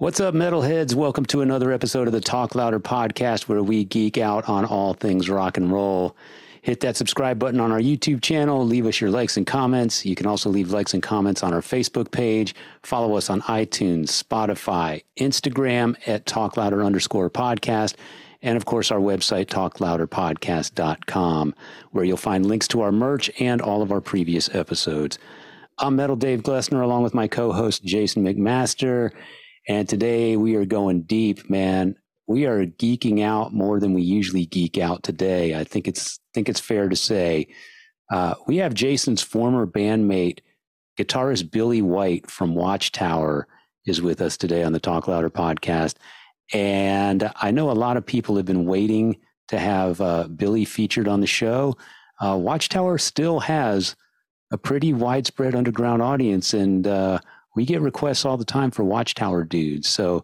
What's up, metalheads? Welcome to another episode of the Talk Louder podcast where we geek out on all things rock and roll. Hit that subscribe button on our YouTube channel. Leave us your likes and comments. You can also leave likes and comments on our Facebook page. Follow us on iTunes, Spotify, Instagram at Talk Louder underscore podcast. And of course, our website, talklouderpodcast.com, where you'll find links to our merch and all of our previous episodes. I'm Metal Dave Glessner, along with my co host, Jason McMaster. And today we are going deep, man. We are geeking out more than we usually geek out today. I think it's think it's fair to say. Uh, we have Jason's former bandmate, guitarist Billy White from Watchtower, is with us today on the Talk Louder podcast. And I know a lot of people have been waiting to have uh, Billy featured on the show. Uh, Watchtower still has a pretty widespread underground audience, and uh, we get requests all the time for Watchtower dudes. So,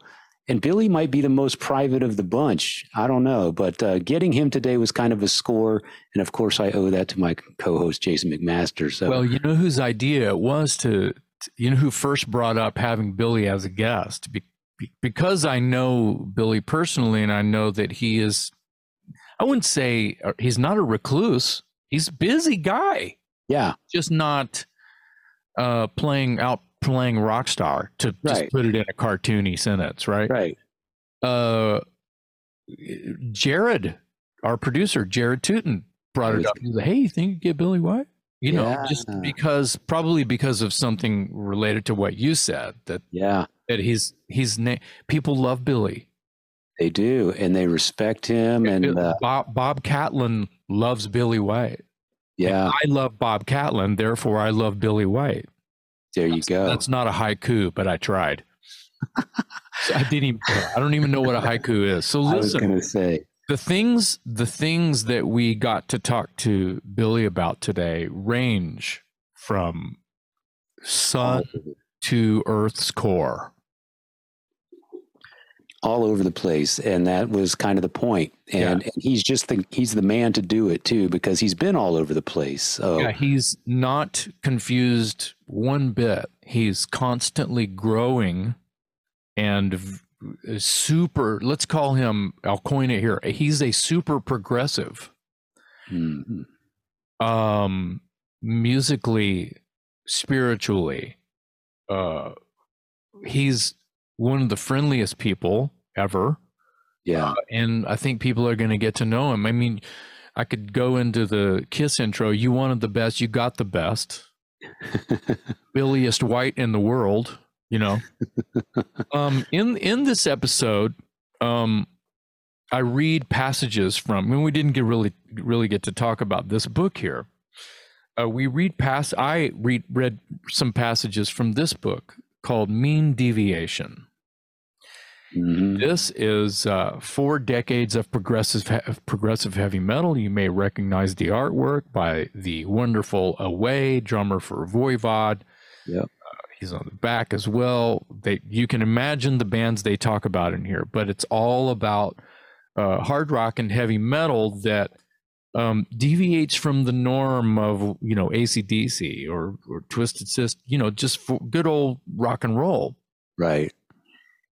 and Billy might be the most private of the bunch. I don't know, but uh, getting him today was kind of a score, and of course, I owe that to my co-host Jason McMaster. So, well, you know whose idea it was to, you know, who first brought up having Billy as a guest Be- because I know Billy personally, and I know that he is. I wouldn't say uh, he's not a recluse. He's a busy guy. Yeah, just not uh, playing out playing rock star to right. just put it in a cartoony sentence, right? Right. Uh, Jared, our producer, Jared Tuten, brought it up. He was like, "Hey, you think you get Billy White?" You yeah. know, just because probably because of something related to what you said that yeah that he's he's na- people love Billy. They do, and they respect him. And uh, Bob Bob Catlin loves Billy White. Yeah, and I love Bob Catlin, therefore I love Billy White. There you that's, go. That's not a haiku, but I tried. I didn't even. I don't even know what a haiku is. So listen. I was going to say the things the things that we got to talk to Billy about today range from sun oh. to Earth's core all over the place and that was kind of the point and, yeah. and, he's just the he's the man to do it too because he's been all over the place so yeah he's not confused one bit he's constantly growing and super let's call him i'll coin it here he's a super progressive mm-hmm. um musically spiritually uh he's one of the friendliest people ever. Yeah. Uh, and I think people are going to get to know him. I mean, I could go into the Kiss intro. You wanted the best, you got the best. Billiest white in the world, you know. um, in in this episode, um, I read passages from. I mean, we didn't get really really get to talk about this book here. Uh, we read past. I read read some passages from this book called Mean Deviation. Mm-hmm. This is uh, four decades of progressive of progressive heavy metal. You may recognize the artwork by the wonderful Away drummer for Voivod. Yep. Uh, he's on the back as well. They you can imagine the bands they talk about in here, but it's all about uh, hard rock and heavy metal that um, deviates from the norm of you know ACDC or or Twisted Sister. You know, just for good old rock and roll. Right.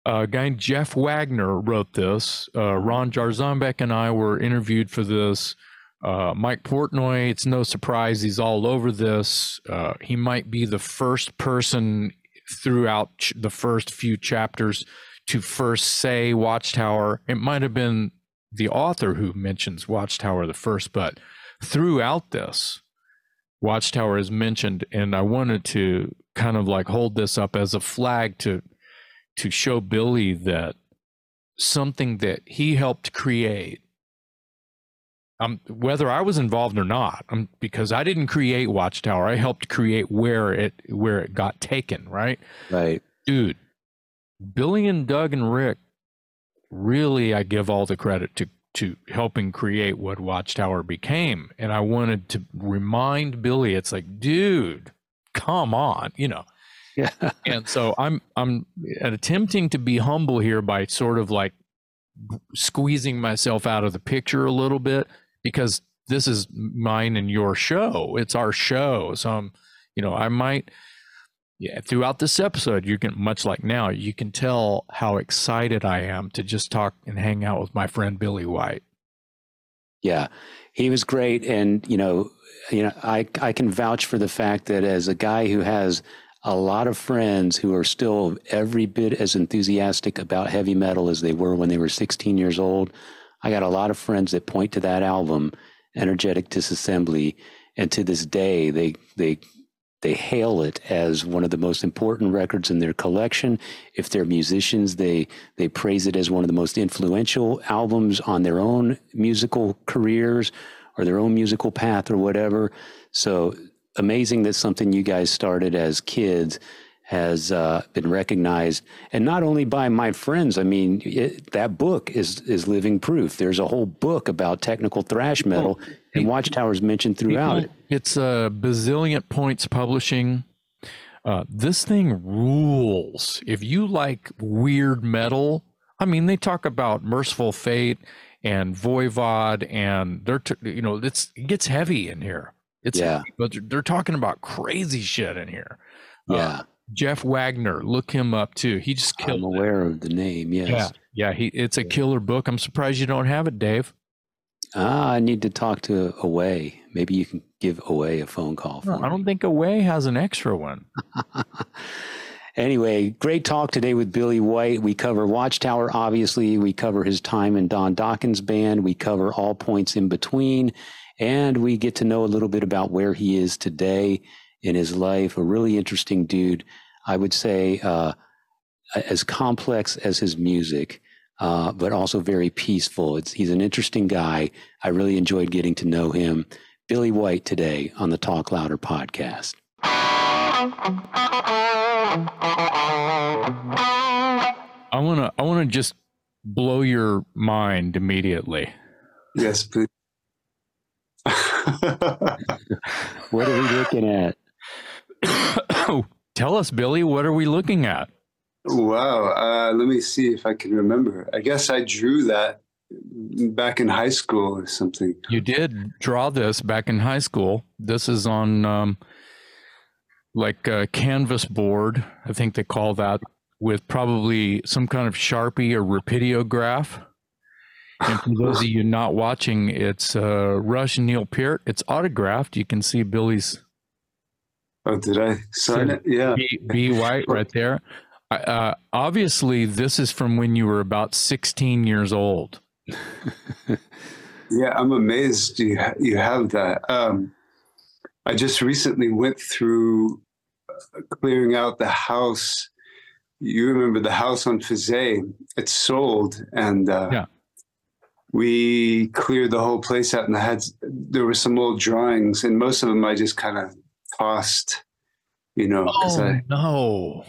Uh, guy named Jeff Wagner wrote this. Uh, Ron Jarzombek and I were interviewed for this. Uh, Mike Portnoy, it's no surprise he's all over this. Uh, he might be the first person throughout ch- the first few chapters to first say Watchtower. It might have been the author who mentions Watchtower the first, but throughout this, Watchtower is mentioned. And I wanted to kind of like hold this up as a flag to to show Billy that something that he helped create um, whether I was involved or not, um, because I didn't create Watchtower, I helped create where it where it got taken. Right, right, dude. Billy and Doug and Rick, really, I give all the credit to to helping create what Watchtower became, and I wanted to remind Billy, it's like, dude, come on, you know, yeah. and so I'm I'm attempting to be humble here by sort of like squeezing myself out of the picture a little bit because this is mine and your show. It's our show. So I'm, you know, I might yeah, throughout this episode, you can much like now, you can tell how excited I am to just talk and hang out with my friend Billy White. Yeah, he was great, and you know, you know, I I can vouch for the fact that as a guy who has a lot of friends who are still every bit as enthusiastic about heavy metal as they were when they were 16 years old. I got a lot of friends that point to that album, Energetic Disassembly, and to this day they they they hail it as one of the most important records in their collection. If they're musicians, they they praise it as one of the most influential albums on their own musical careers or their own musical path or whatever. So amazing that something you guys started as kids has uh, been recognized, and not only by my friends. I mean, it, that book is is living proof. There's a whole book about technical thrash metal, and Watchtower's mentioned throughout it. It's a bazillion points publishing. Uh, this thing rules. If you like weird metal, I mean, they talk about Mercyful Fate and Voivod, and they're t- you know it's it gets heavy in here. It's Yeah. heavy, but they're, they're talking about crazy shit in here. Uh, Yeah, Jeff Wagner, look him up too. He just killed. I'm killed. it. aware of the name. Yes. Yeah, yeah. He it's a killer book. I'm surprised you don't have it, Dave. Ah, I need to talk to Away. Maybe you can give Away a phone call. For I don't think Away has an extra one. Anyway, great talk today with Billy White. We cover Watchtower, obviously. We cover his time in Don Dokken's band. We cover all points in between. And we get to know a little bit about where he is today in his life. A really interesting dude. I would say uh, as complex as his music, uh, but also very peaceful. It's, he's an interesting guy. I really enjoyed getting to know him. Billy White today on the Talk Louder podcast. I wanna I wanna just blow your mind immediately. Yes, please. What are we looking at? Tell us, Billy, what are we looking at? wow. Uh, let me see if I can remember. I guess I drew that back in high school or something. You did draw this back in high school. This is on um, like a canvas board, I think they call that, with probably some kind of Sharpie or rapidograph. And for those of you not watching, it's uh, Rush Neil Peart. It's autographed. You can see Billy's Oh, did I sign it? Yeah. B, B White right there. Uh, obviously, this is from when you were about 16 years old. Yeah, I'm amazed you ha- you have that. Um, I just recently went through uh, clearing out the house. You remember the house on Fizet? It's sold, and uh, Yeah. We cleared the whole place out. And I had there were some old drawings, and most of them I just kind of tossed. You know, 'cause I, no.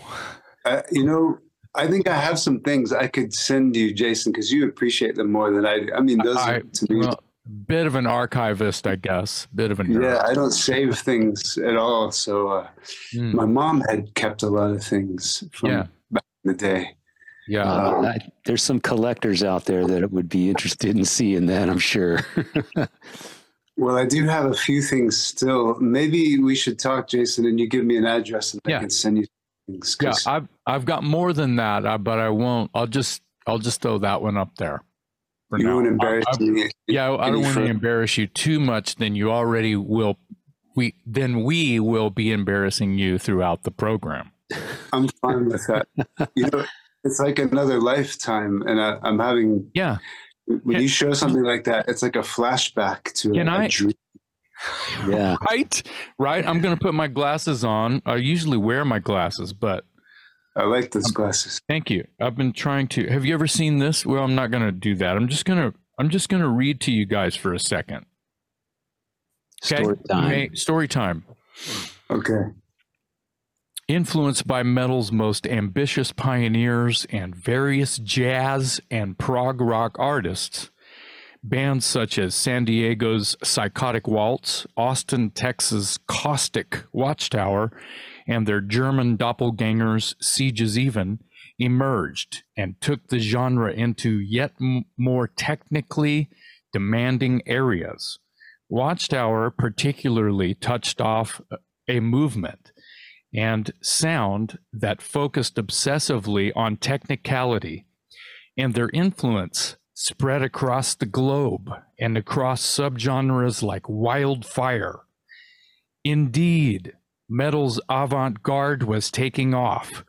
I, you know, I think I have some things I could send you, Jason, because you appreciate them more than I do. I mean, those I- are, to me. Well, bit of an archivist, I guess. Bit of an nerd. Yeah, I don't save things at all. So uh, Mm, my mom had kept a lot of things from Yeah. back in the day. Yeah. Uh, I- there's some collectors out there that would be interested in seeing that, I'm sure. Well, I do have a few things still. Maybe we should talk, Jason, and you give me an address and Yeah. I can send you things. yeah, 'cause- I've I've got more than that, uh, but I won't. I'll just I'll just throw that one up there. for you now. don't embarrass I- I- me. Yeah, I don't want to embarrass you too much. Then you already will. We then we will be embarrassing you throughout the program. I'm fine with that. you know, it's like another lifetime, and I, I'm having. Yeah. When you show something like that, it's like a flashback to Can a, I- dream. yeah. Right, right. I'm gonna put my glasses on. I usually wear my glasses, but I like those glasses. Thank you. I've been trying to. Have you ever seen this? Well, I'm not going to do that. I'm just going to. I'm just going to read to you guys for a second. Okay. Story time. May- story time. Okay. Influenced by metal's most ambitious pioneers and various jazz and prog rock artists, bands such as San Diego's Psychotic Waltz, Austin, Texas' Caustic Watchtower, and their German doppelgangers Sieges Even emerged and took the genre into yet m- more technically demanding areas. Watchtower particularly touched off a movement and sound that focused obsessively on technicality, and their influence spread across the globe and across subgenres like wildfire. Indeed, metal's avant garde was taking off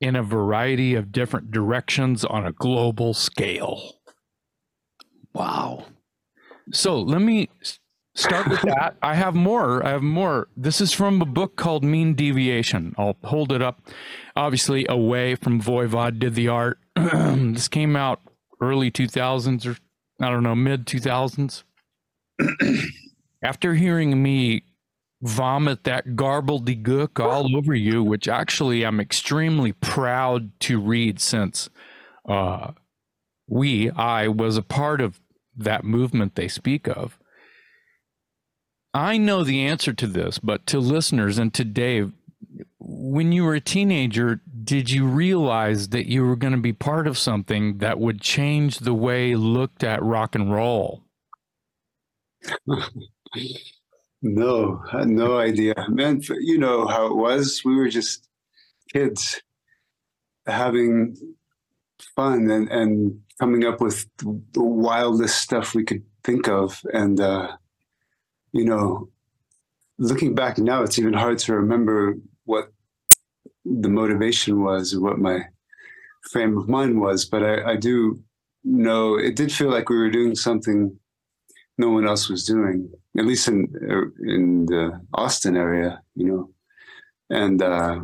in a variety of different directions on a global scale. Wow. So let me start with that. I have more. I have more. This is from a book called Mean Deviation. I'll hold it up. Obviously, away from Voivod did the art. this came out early 2000s or I don't know, mid 2000s. After hearing me vomit that garbledy gook all over you, which actually I'm extremely proud to read since uh, we, I was a part of that movement they speak of. I know the answer to this, but to listeners and to Dave, when you were a teenager, did you realize that you were going to be part of something that would change the way looked at rock and roll? no, I had no idea. Man, you know how it was. We were just kids having fun and, and coming up with the wildest stuff we could think of. And, uh, you know, looking back now, it's even hard to remember what the motivation was or what my frame of mind was. But I, I do know it did feel like we were doing something no one else was doing, at least in in the Austin area, you know. And uh,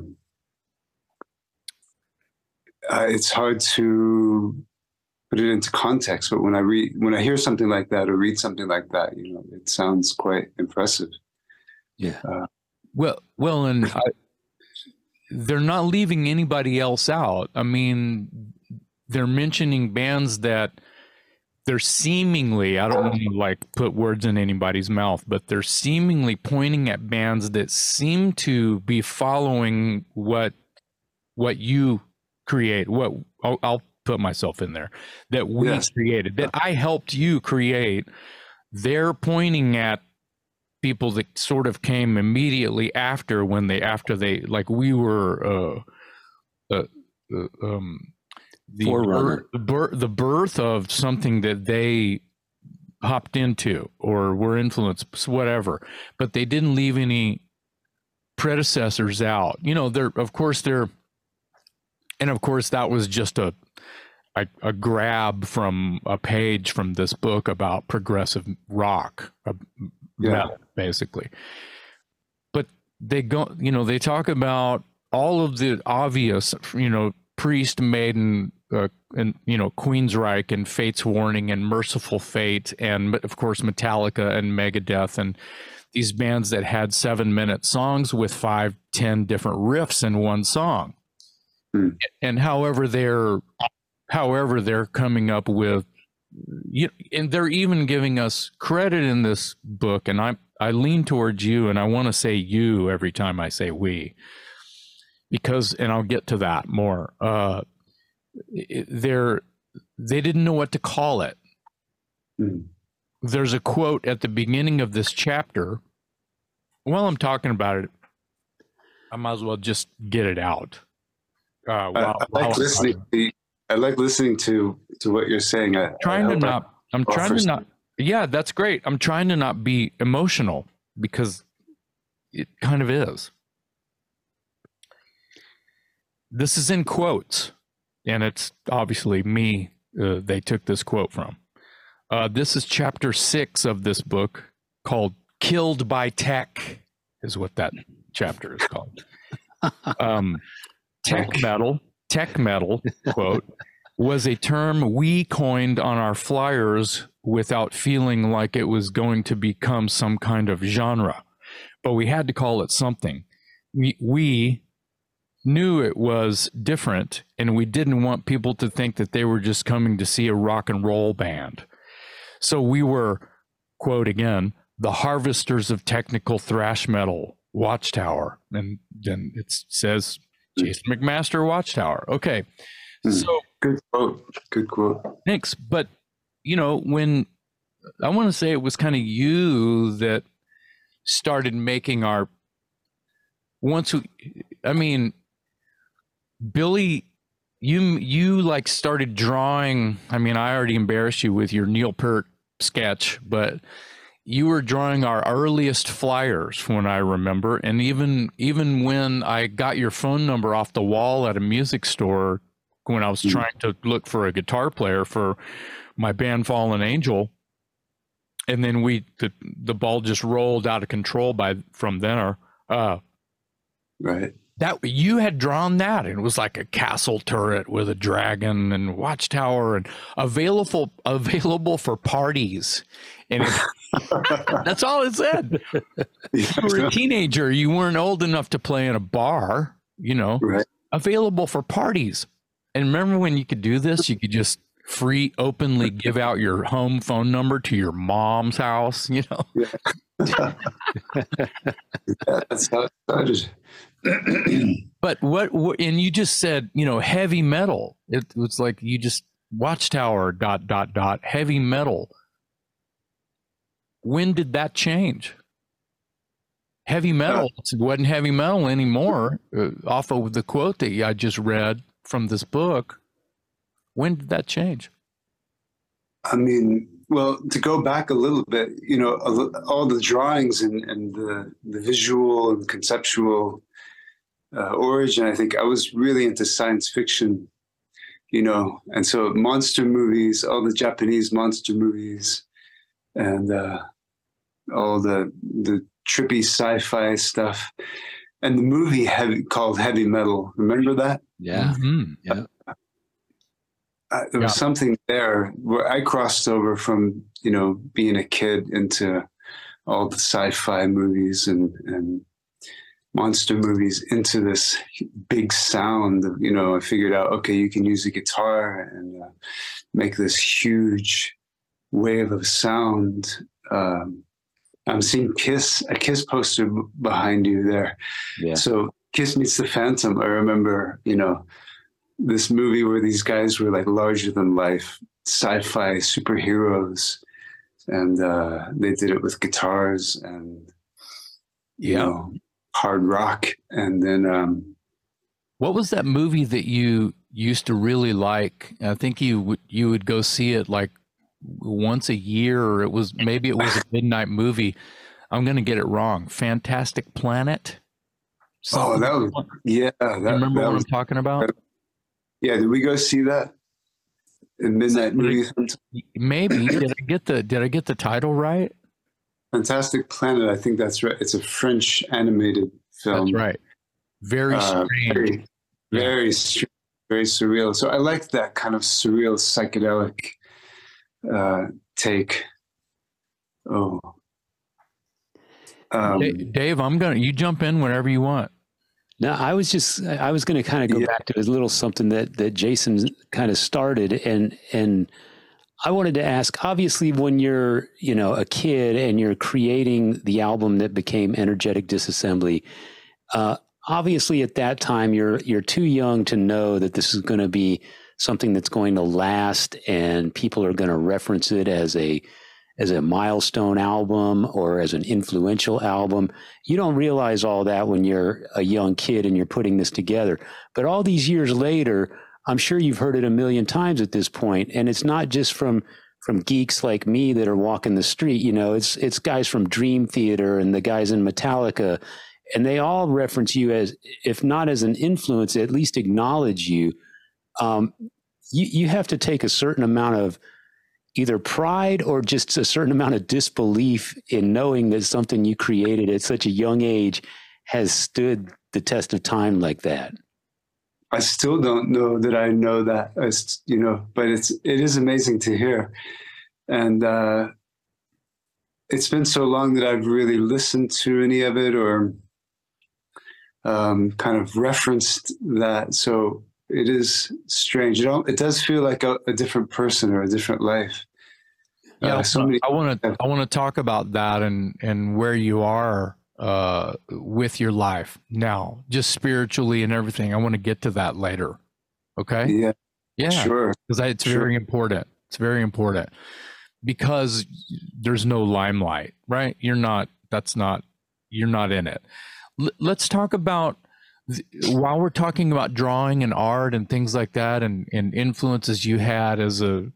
uh, it's hard to put it into context. But when I read, when I hear something like that or read something like that, you know, it sounds quite impressive. Yeah. Uh, well, well, and I, they're not leaving anybody else out. I mean, they're mentioning bands that they're seemingly I don't want to like put words in anybody's mouth, but they're seemingly pointing at bands that seem to be following what what you create. What I'll, I'll put myself in there that we yes. created that I helped you create. They're pointing at people that sort of came immediately after when they after they like we were uh, uh, uh um the birth, the birth the birth of something that they hopped into or were influenced whatever but they didn't leave any predecessors out you know they're of course they're and of course that was just a, a a, grab from a page from this book about progressive rock yeah. metal, basically. But they go, you know, they talk about all of the obvious, you know, Priest, Maiden, uh, and you know, Queensryche and Fate's Warning and Mercyful Fate, and of course Metallica and Megadeth, and these bands that had seven-minute songs with five, ten different riffs in one song. Mm. And however they're, however they're coming up with you, and they're even giving us credit in this book and i i lean towards you and i want to say you every time i say we. Because and i'll get to that more uh they're they didn't know what to call it. Mm. there's a quote at the beginning of this chapter. While i'm talking about it i might as well just get it out. Uh, while, I, I like listening I like listening to to what you're saying. I, trying I to not. I, am trying to not. Yeah, that's great. I'm trying to not be emotional because it kind of is. This is in quotes, and it's obviously me. Uh, they took this quote from. Uh, this is chapter six of this book called "Killed by Tech," is what that chapter is called. Um, tech metal tech metal, quote, was a term we coined on our flyers without feeling like it was going to become some kind of genre. But we had to call it something. We, we knew it was different, and we didn't want people to think that they were just coming to see a rock and roll band. So we were, quote again, the harvesters of technical thrash metal, Watchtower. And then it says Jason McMaster Watchtower. Okay. Hmm. So good quote. Good quote. Thanks. But you know, when I want to say it was kind of you that started making our once we I mean, Billy, you you like started drawing. I mean, I already embarrassed you with your Neil Peart sketch, but you were drawing our earliest flyers when I remember, and even even when I got your phone number off the wall at a music store when I was Mm. trying to look for a guitar player for my band Fallen Angel, and then we the the ball just rolled out of control by from there. Uh, Right. That you had drawn that and it was like a castle turret with a dragon and watchtower and available available for parties. And it, that's all it said. You were a teenager you weren't old enough to play in a bar you know. Right. available for parties. And remember when you could do this? You could just free openly give out your home phone number to your mom's house you know? That's how it started. But what, what and you just said, you know, heavy metal. It was like you just watchtower dot dot dot heavy metal. When did that change? Heavy metal it wasn't heavy metal anymore. Uh, off of the quote that I just read from this book. When did that change? I mean, well, to go back a little bit, you know, all the drawings and, and the, the visual and conceptual uh, origin, I think I was really into science fiction, you know, and so monster movies, all the Japanese monster movies, and uh, all the the trippy sci-fi stuff, and the movie heavy, called Heavy Metal. Remember that? Yeah. Mhm. Yeah. uh, there was Yeah. something there where I crossed over from you know being a kid into all the sci-fi movies and and monster movies into this big sound. You know, I figured out okay, you can use a guitar and uh, make this huge wave of sound. Um, I'm seeing Kiss, a Kiss poster b- behind you there. Yeah. So Kiss meets the Phantom. I remember, you know, this movie where these guys were like larger than life, sci-fi superheroes, and uh, they did it with guitars and you Yeah. know hard rock. And then um, What was that movie that you used to really like? I think you would you would go see it like once a year, or it was maybe it was a midnight movie. I'm gonna get it wrong. Fantastic Planet. oh, that was yeah, that, remember that what was I'm talking about? yeah. Did we go see that in midnight movie? Maybe did I get the did I get the title right? Fantastic Planet. I think that's right. It's a French animated film. That's right. Very Uh, strange. very, very, str- very surreal. So I like that kind of surreal psychedelic uh, take. Oh, um, Dave, I'm gonna you jump in whenever you want. No, I was just I was going to kind of go Yeah. back to a little something that that Jason kind of started and and I wanted to ask obviously when you're, you know, a kid and you're creating the album that became Energetic Disassembly, uh obviously at that time you're you're too young to know that this is going to be something that's going to last and people are going to reference it as a as a milestone album or as an influential album you don't realize all that when you're a young kid and you're putting this together. But all these years later, I'm sure you've heard it a million times at this point, and it's not just from from geeks like me that are walking the street. You know, it's it's guys from Dream Theater and the guys in Metallica, and they all reference you as, if not as an influence, at least acknowledge you. Um, you you have to take a certain amount of either pride or just a certain amount of disbelief in knowing that something you created at such a young age has stood the test of time like that. I still don't know that I know that, as you know, but it's it is amazing to hear, and uh, it's been so long that I've really listened to any of it or um, kind of referenced that. So it is strange. It, don't, it does feel like a, a different person or a different life. Yeah, Uh, so many, I want to I want to talk about that and and where you are uh with your life now, just spiritually and everything. I want to get to that later. Okay? yeah, Yeah. sure. because it's Sure. very important. It's very important because there's no limelight, right? You're not. That's not. You're not in it. L- let's talk about while we're talking about drawing and art and things like that and, and influences you had as a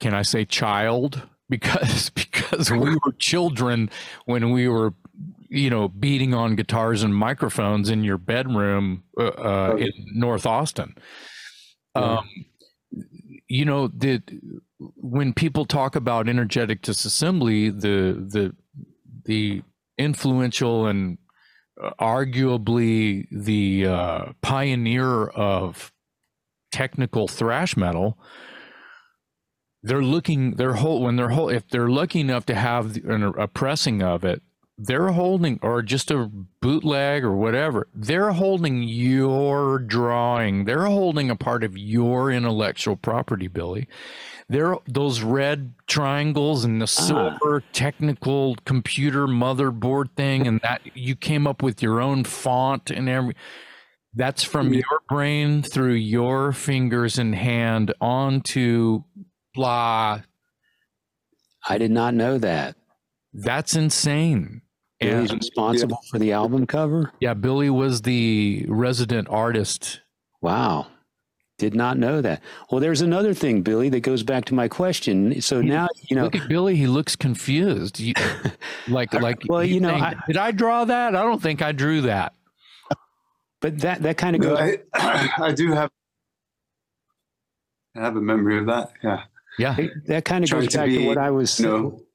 can I say child? Because because we were children when we were you know beating on guitars and microphones in your bedroom uh, uh, in North Austin. Um, you know that when people talk about energetic disassembly, the the the influential and uh, arguably the uh, pioneer of technical thrash metal they're looking they're whole when they're whole if they're lucky enough to have a pressing of it they're holding or just a bootleg or whatever they're holding your drawing they're holding a part of your intellectual property billy they're those red triangles and the ah. silver technical computer motherboard thing and that you came up with your own font and every that's from your brain through your fingers and hand onto blah i did not know that that's insane Billy's and, responsible yeah. for the album cover yeah billy was the resident artist wow did not know that. Well, there's another thing, Billy, that goes back to my question. So he, now, you know, look at Billy. He looks confused. You, like, like, well, you know, I, did I draw that? I don't think I drew that. But that that kind of goes. No, I, I, do have. I have a memory of that. Yeah. Yeah. That kind of goes back to, be, to what I was. You know,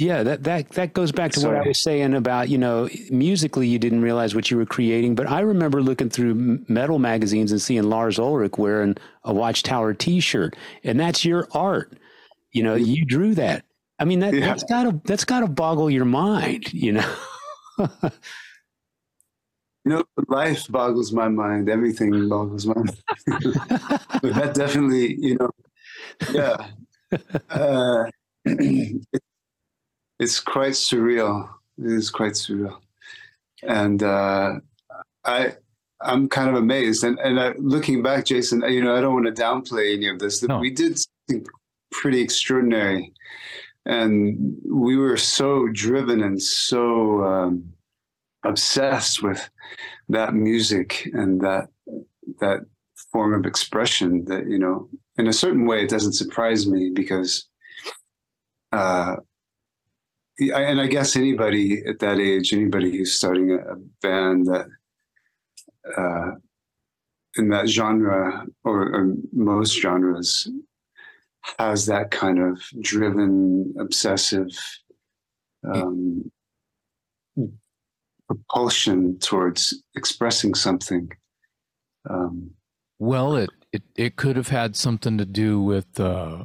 yeah, that that that goes back to Sorry. what I was saying about you know musically you didn't realize what you were creating, but I remember looking through metal magazines and seeing Lars Ulrich wearing a Watchtower T-shirt, and that's your art. You know, you drew that. I mean, that, yeah. that's gotta that's gotta boggle your mind. You know. you know, life boggles my mind. Everything boggles my mind. but that definitely, you know, yeah. Uh, it's quite surreal. It is quite surreal, and uh, I I'm kind of amazed. And and uh, looking back, Jason, you know, I don't want to downplay any of this. No. We did something pretty extraordinary, and we were so driven and so um, obsessed with that music and that that form of expression that you know in a certain way it doesn't surprise me because uh, and I guess anybody at that age, anybody who's starting a, band that uh, in that genre or, or, most genres has that kind of driven, obsessive um, propulsion towards expressing something. Um, well, it, it it could have had something to do with uh,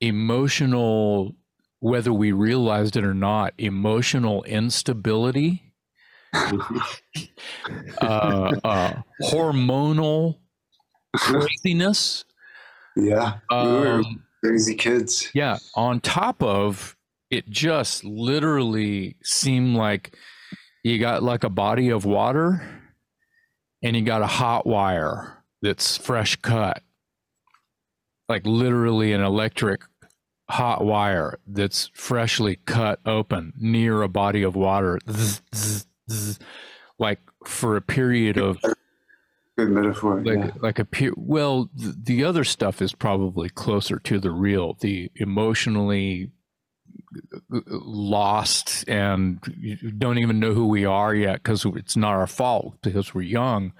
emotional whether we realized it or not, emotional instability, uh, uh, hormonal craziness. Yeah, um, crazy kids. Yeah, on top of it, just literally seemed like you got like a body of water, and you got a hot wire that's fresh cut, like literally an electric hot wire that's freshly cut open near a body of water, zzz, zzz, zzz, like for a period of. Good metaphor. Like, yeah. like a pe- well, the other stuff is probably closer to the real, the emotionally lost and don't even know who we are yet because it's not our fault because we're young.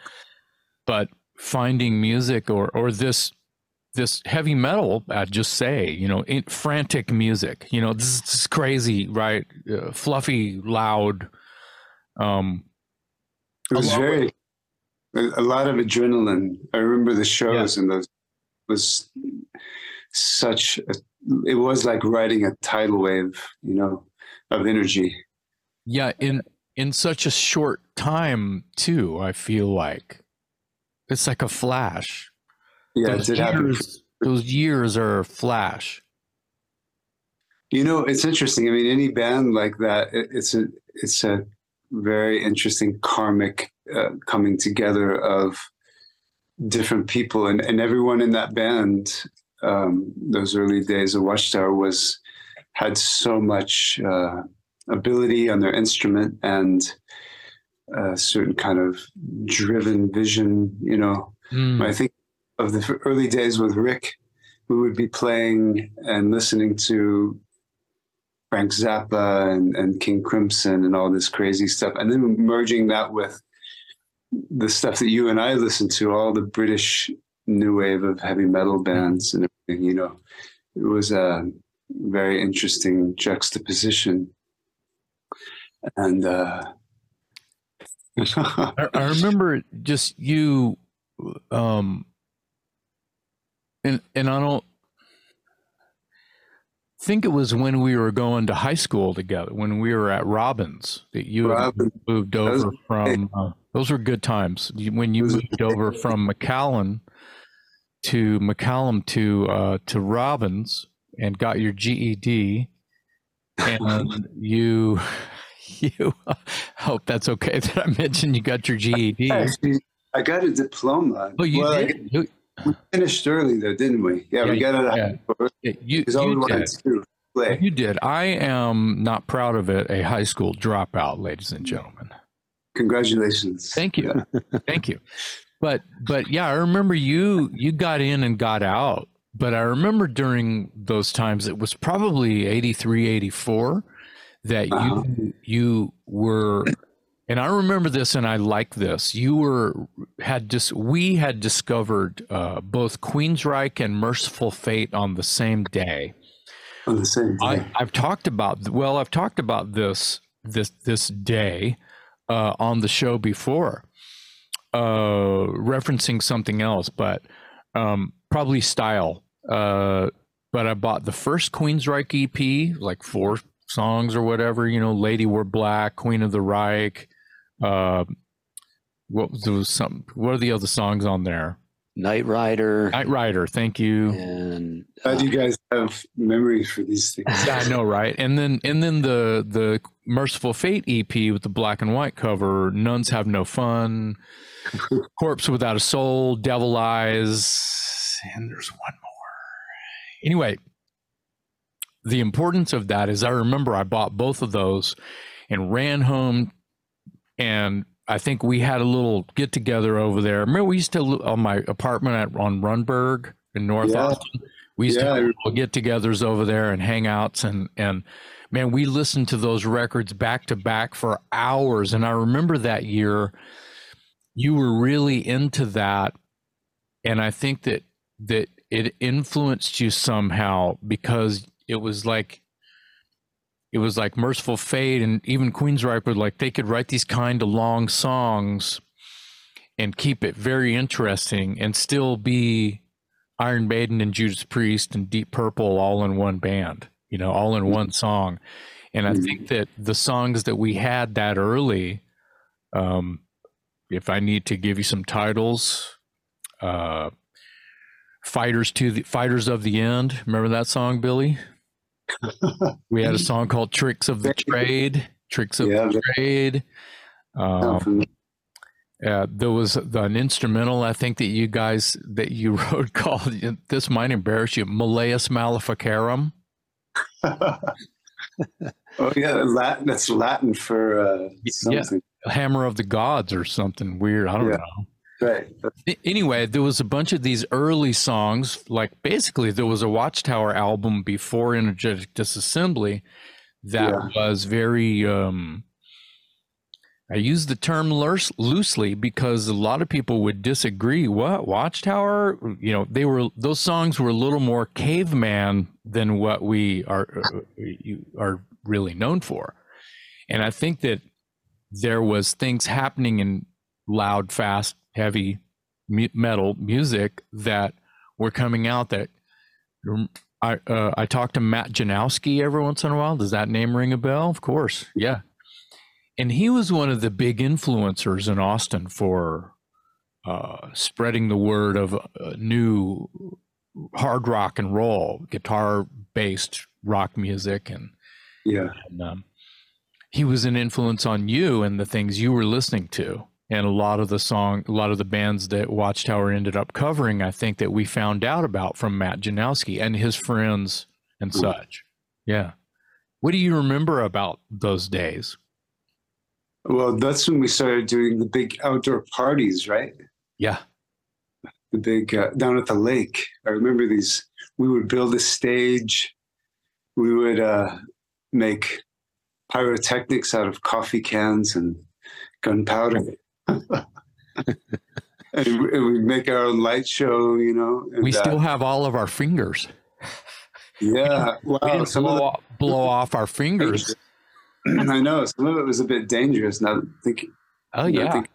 But finding music or or this this heavy metal, I'd just say, you know, in, frantic music, you know, this, this is crazy, right? Uh, fluffy, loud. Um, it was very, with, a lot of adrenaline. I remember the shows yeah. and those was such, a, it was like riding a tidal wave, you know, of energy. Yeah. In, in such a short time too, I feel like it's like a flash yeah, those years, those years are flash. You know, it's interesting. I mean, any band like that, it, it's a it's a very interesting karmic uh, coming together of different people, and and everyone in that band, um, those early days of Watchtower was had so much uh, ability on their instrument and a certain kind of driven vision. You know, Mm. I think of the early days with Rick, we would be playing and listening to Frank Zappa and, and King Crimson and all this crazy stuff, and then merging that with the stuff that you and I listen to, all the British new wave of heavy metal bands and everything. You know, it was a very interesting juxtaposition, and uh, I, I remember just you, um, and and I don't think it was when we were going to high school together, when we were at Robbins, that you had Robbins. moved was over from. Uh, those were good times when you moved over from McAllen to McCallum to uh, to Robbins and got your GED, and you. You I hope that's okay that I mentioned you got your GED. Actually, I got a diploma. Oh, you Well, did. You, We finished early though, didn't we? Yeah, Yeah, we got it yeah. you, because all we you did. play. You did. I am not proud of it. A high school dropout, ladies and gentlemen. Congratulations. Thank you, thank you. But but yeah, I remember you you got in and got out. But I remember during those times, it was probably 83, 84 that Uh-huh. you you were and I remember this and I like this. You were had just we had discovered uh, both Queensryche and Mercyful Fate on the same day. On the same day. I, I've talked about well, I've talked about this this this day uh, on the show before, uh, referencing something else, but um, probably style. Uh, but I bought the first Queensryche EP, like four songs or whatever. You know, Lady Wore Black, Queen of the Reich. Uh, what was there was some? What are the other songs on there? Night Rider. Night Rider. Thank you. and Glad you guys have memories for these things. Yeah, I know, right? And then and then the the Mercyful Fate EP with the black and white cover, Nuns Have No Fun, Corpse Without a Soul, Devil Eyes, and there's one more. Anyway, the importance of that is I remember I bought both of those and ran home and I think we had a little get together over there. Remember we used to on my apartment at, on Rundberg in North Yeah. Austin. We used Yeah, to have little get-togethers over there and hangouts and and man, we listened to those records back to back for hours. And I remember that year you were really into that, and I think that that it influenced you somehow because it was like it was like Mercyful Fate and even Queensryche were like they could write these kind of long songs and keep it very interesting and still be Iron Maiden and Judas Priest and Deep Purple all in one band, you know, all in one song. And I think that the songs that we had that early, um, if I need to give you some titles, uh, Fighters to the Fighters of the End. Remember that song, Billy? We had a song called Tricks of the Trade. Tricks of Yeah, the Trade. Um, uh, there was an instrumental I think that you guys that you wrote called this might embarrass you Malleus Maleficarum. oh yeah, Latin. That's Latin for uh, Yeah. Hammer of the Gods or something weird. I don't Yeah. know. Right. Anyway, there was a bunch of these early songs. Like basically, there was a Watchtower album before Energetic Disassembly that Yeah. was very. Um, I use the term loose- loosely because a lot of people would disagree. What Watchtower? You know, they were those songs were a little more caveman than what we are uh, are really known for, and I think that there was things happening in loud, fast, heavy metal music that were coming out that I uh, I talk to Matt Janowski every once in a while. Does that name ring a bell? Of course, yeah. And he was one of the big influencers in Austin for uh, spreading the word of uh, new hard rock and roll, guitar based rock music, and Yeah. and um, he was an influence on you and the things you were listening to and a lot of the song a lot of the bands that watchtower ended up covering i think that we found out about from matt janowski and his friends and such yeah What do you remember about those days? Well, that's when we started doing the big outdoor parties, right? Yeah. The big uh, down at the lake. I remember these. We would build a stage. We would uh, make pyrotechnics out of coffee cans and gunpowder. and we make our own light show, you know. And, we still uh, have all of our fingers. yeah. We Wow. didn't Some blow, of the, off, blow off our fingers. I know some of it was a bit dangerous. Now think. Oh yeah. think-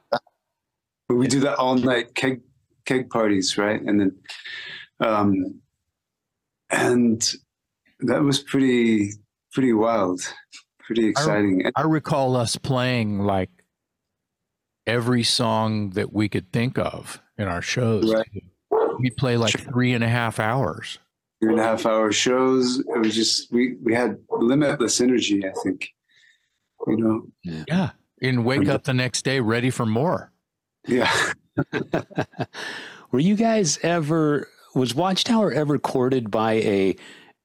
but we do that all night keg keg parties, right? And then, um, and that was pretty pretty wild, pretty exciting. And I recall us playing like every song that we could think of in our shows. Right. We play like three and a half hours. three and a half hour shows. It was just we we had limitless energy. I think, you know. Yeah. And wake up the next day ready for more. Yeah. Were you guys ever was Watchtower ever courted by a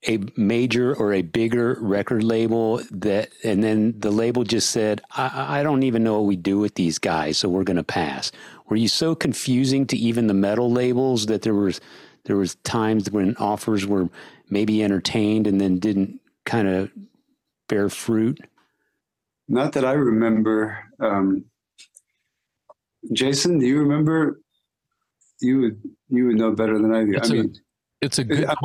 a major or a bigger record label that and then the label just said I, I don't even know what we do with these guys so we're going to pass were you so confusing to even the metal labels that there was there was times when offers were maybe entertained and then didn't kind of bear fruit Not that I remember. Um, Jason, do you remember? You would you would know better than I do. It's I a- mean, It's a good I'm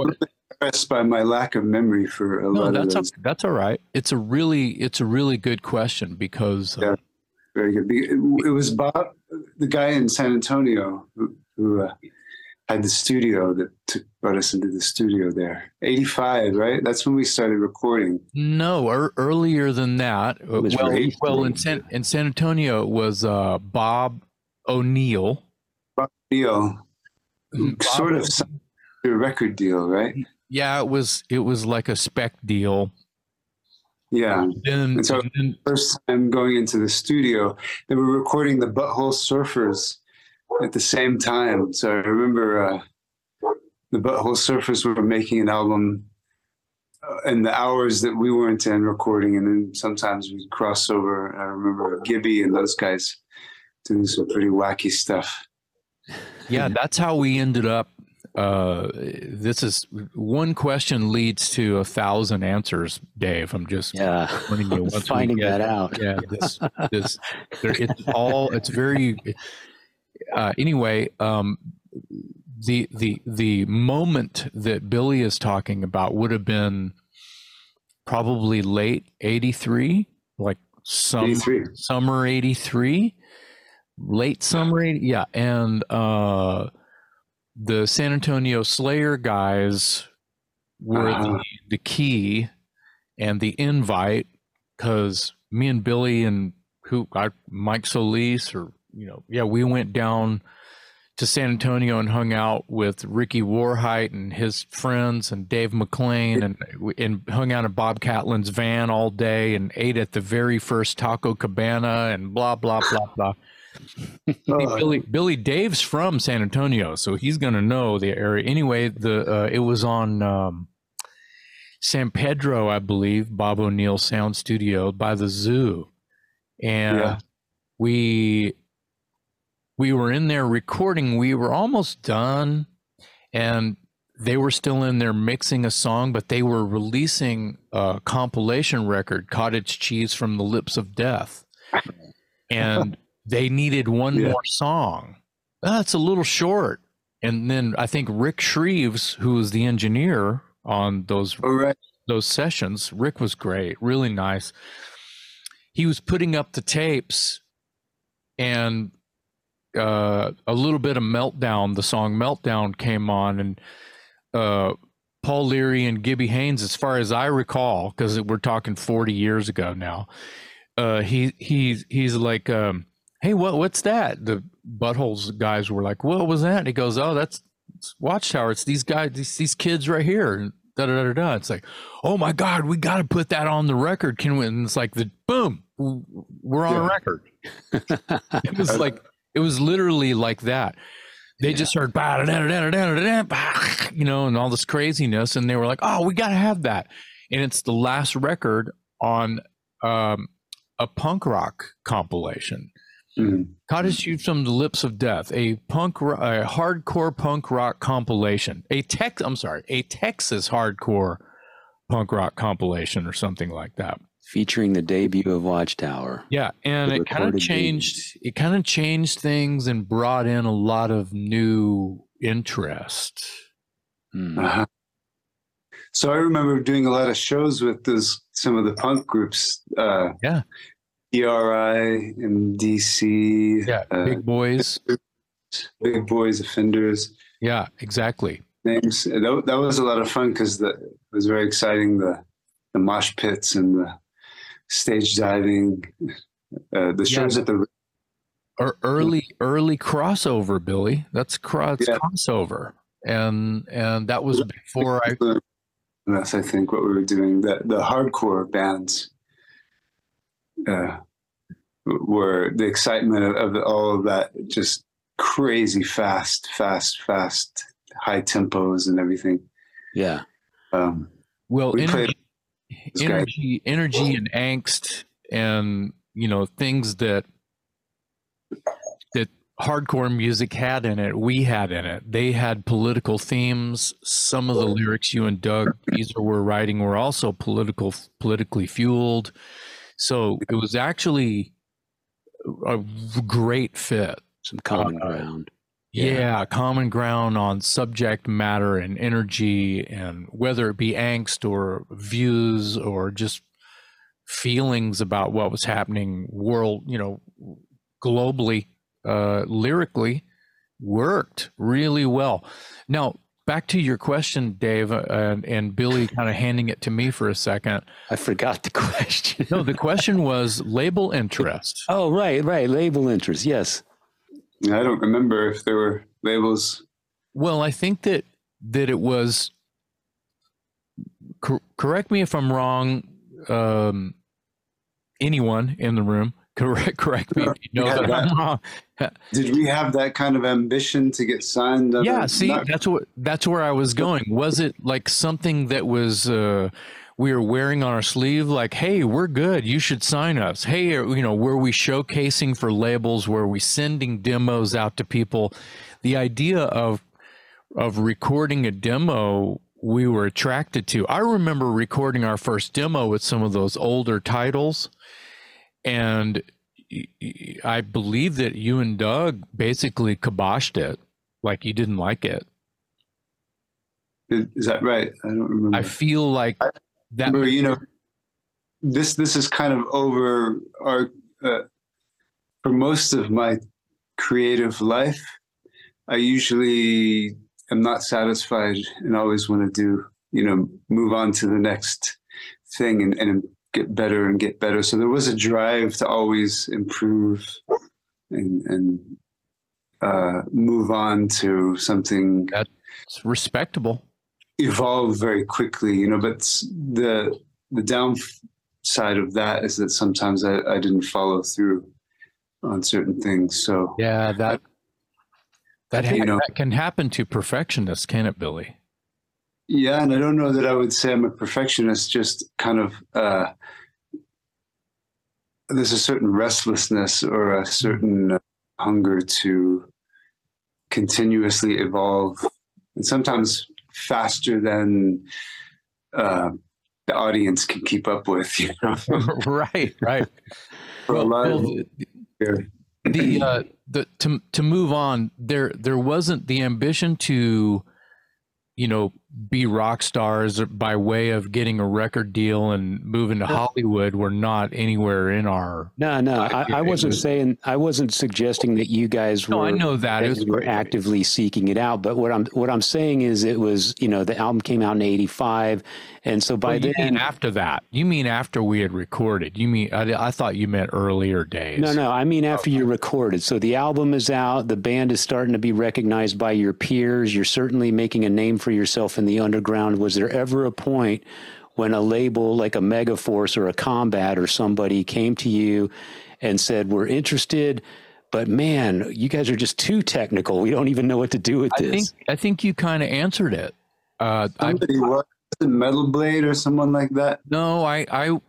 impressed by my lack of memory for a No, lot of that's those. a, that's all right. It's a really it's a really good question because uh, Yeah. Very good. It, it was Bob, the guy in San Antonio, who, who uh, had the studio that took, brought us into the studio there. Eighty-five, right? That's when we started recording. no er, earlier than that. uh, was well, raised well in. San in San Antonio it was uh, Bob O'Neill. Bob sort of O- record deal, right? Yeah, it was it was like a spec deal. Yeah. Then, And so- and then First time going into the studio, they were recording the Butthole Surfers at the same time. So I remember uh, the Butthole Surfers were making an album uh, in the hours that we weren't in recording, and then sometimes we'd cross over. I remember Gibby and those guys doing some pretty wacky stuff. yeah, that's how we ended up. Uh, this is one question leads to a thousand answers, Dave. I'm just yeah warning you. once finding that out yeah this this there, it's all it's very uh anyway um the the the moment that billy is talking about would have been probably late 83 like some 83. summer 83 late summer 80, yeah and uh the san antonio slayer guys were Uh-huh. the, the key and the invite because me and billy and who I, mike solis or you know yeah we went down to san antonio and hung out with ricky warhite and his friends and dave mcclain and and hung out in bob catlin's van all day and ate at the very first taco cabana and blah blah blah blah Hey, Oh, Billy Billy Dave's from San Antonio, so he's gonna know the area. Anyway, the uh, it was on um, San Pedro, I believe, Bob O'Neill Sound Studio by the zoo, and Yeah. we we were in there recording. We were almost done, and they were still in there mixing a song, but they were releasing a compilation record, "Cottage Cheese from the Lips of Death," and they needed one Yeah. more song. That's a little short. And then I think Rick Shreves, who was the engineer on those all right. those sessions, Rick was great, really nice. He was putting up the tapes, and uh, a little bit of meltdown. The song "Meltdown" came on, and uh, Paul Leary and Gibby Haynes, as far as I recall, because we're talking forty years ago now. Uh, he he's he's like, um, hey, what what's that? The buttholes guys were like, what was that? And he goes, oh, that's it's Watchtower. It's these guys, these, these kids right here. And da da da da. It's like, oh my God, we got to put that on the record. Can we? And it's like the boom, we're on a Yeah. record. It was like it was literally like that. They just heard "Bah, da, da, da, da, da, da, da, bah," you know, and all this craziness, and they were like, "Oh, we got to have that." and it's the last record on um, a punk rock compilation. Mhm. Cottage Youth from the Lips of Death, a punk, ro- a hardcore punk rock compilation, a Tex, I'm sorry, a Texas hardcore punk rock compilation or something like that. Featuring the debut of Watchtower. Yeah, and it kind of recorded changed. It kind of changed things and brought in a lot of new interest. Hmm. Uh-huh. So I remember doing a lot of shows with those some of the punk groups. Uh, Yeah. DRI in DC. Yeah, uh, big boys. Big Boys Offenders. Yeah, exactly. names. That, that was a lot of fun because it was very exciting. The the mosh pits and the stage diving, uh, the shows Yeah. at the Or early, early crossover, Billy. That's cross Yeah. crossover, and and that was before I. That's I think what we were doing. The the hardcore bands uh, were the excitement of, of all of that. Just crazy fast, fast, fast, high tempos and everything. Yeah. Um, Well, We energy, energy, energy, and angst, and you know things that that hardcore music had in it. We had in it. They had political themes. Some of the lyrics you and Doug Keyser were writing were also political, politically fueled. So it was actually a great fit. Some common Uh, ground. Yeah. common ground on subject matter and energy, and whether it be angst or views or just feelings about what was happening world, you know, globally, uh, lyrically, worked really well. Now, back to your question, Dave, uh, and, and Billy kind of handing it to me for a second. I forgot the question. No, the question was label interest. oh, right, right. Label interest. Yes. I don't remember if there were labels. Well, I think that that it was. Cor- correct me if I'm wrong. Um, anyone in the room, correct correct me you know that that- Did we have that kind of ambition to get signed? Yeah, see, not- that's what that's where I was going. Was it like something that was uh, we were wearing on our sleeve? Like, hey, we're good. You should sign us. Hey, you know, were we showcasing for labels? Were we sending demos out to people? The idea of of recording a demo we were attracted to. I remember recording our first demo with some of those older titles, and I believe that you and Doug basically kiboshed it, like you didn't like it. Is that right? I don't remember. I feel like that. remember, you know, this this is kind of over our uh, for most of my creative life. I usually am not satisfied and always want to do, you know, move on to the next thing and, and get better and get better. So there was a drive to always improve and and uh, move on to something It's respectable. evolve very quickly, you know. But the the downside of that is that sometimes I, I didn't follow through on certain things. So Yeah, that that, You ha- know- that can happen to perfectionists, can it, Billy? yeah, and I don't know that I would say I'm a perfectionist. Just kind of uh, there's a certain restlessness or a certain uh, hunger to continuously evolve, and sometimes faster than. Uh, the audience can keep up with, you know. right, right. For a lot Well, of the- the uh the to to move on there there wasn't the ambition to you know be rock stars by way of getting a record deal and moving to hollywood were not anywhere in our No, no. I, I wasn't was- saying. I wasn't suggesting that you guys were. no i know that that was you were actively seeking it out. But what I'm what I'm saying is, it was you know the album came out in '85, and so by Well, you then, mean after that you mean after we had recorded you mean i, I thought you meant earlier days No, no. I mean after you recorded. So the album is out. The band is starting to be recognized by your peers. You're certainly making a name for yourself in the underground. Was there ever a point when a label like a Megaforce or a Combat or somebody came to you and said, "We're interested"? But man, you guys are just too technical. We don't even know what to do with i this. think i think you kind of answered it uh I, Somebody was Metal Blade or someone like that? No, I, I, uh,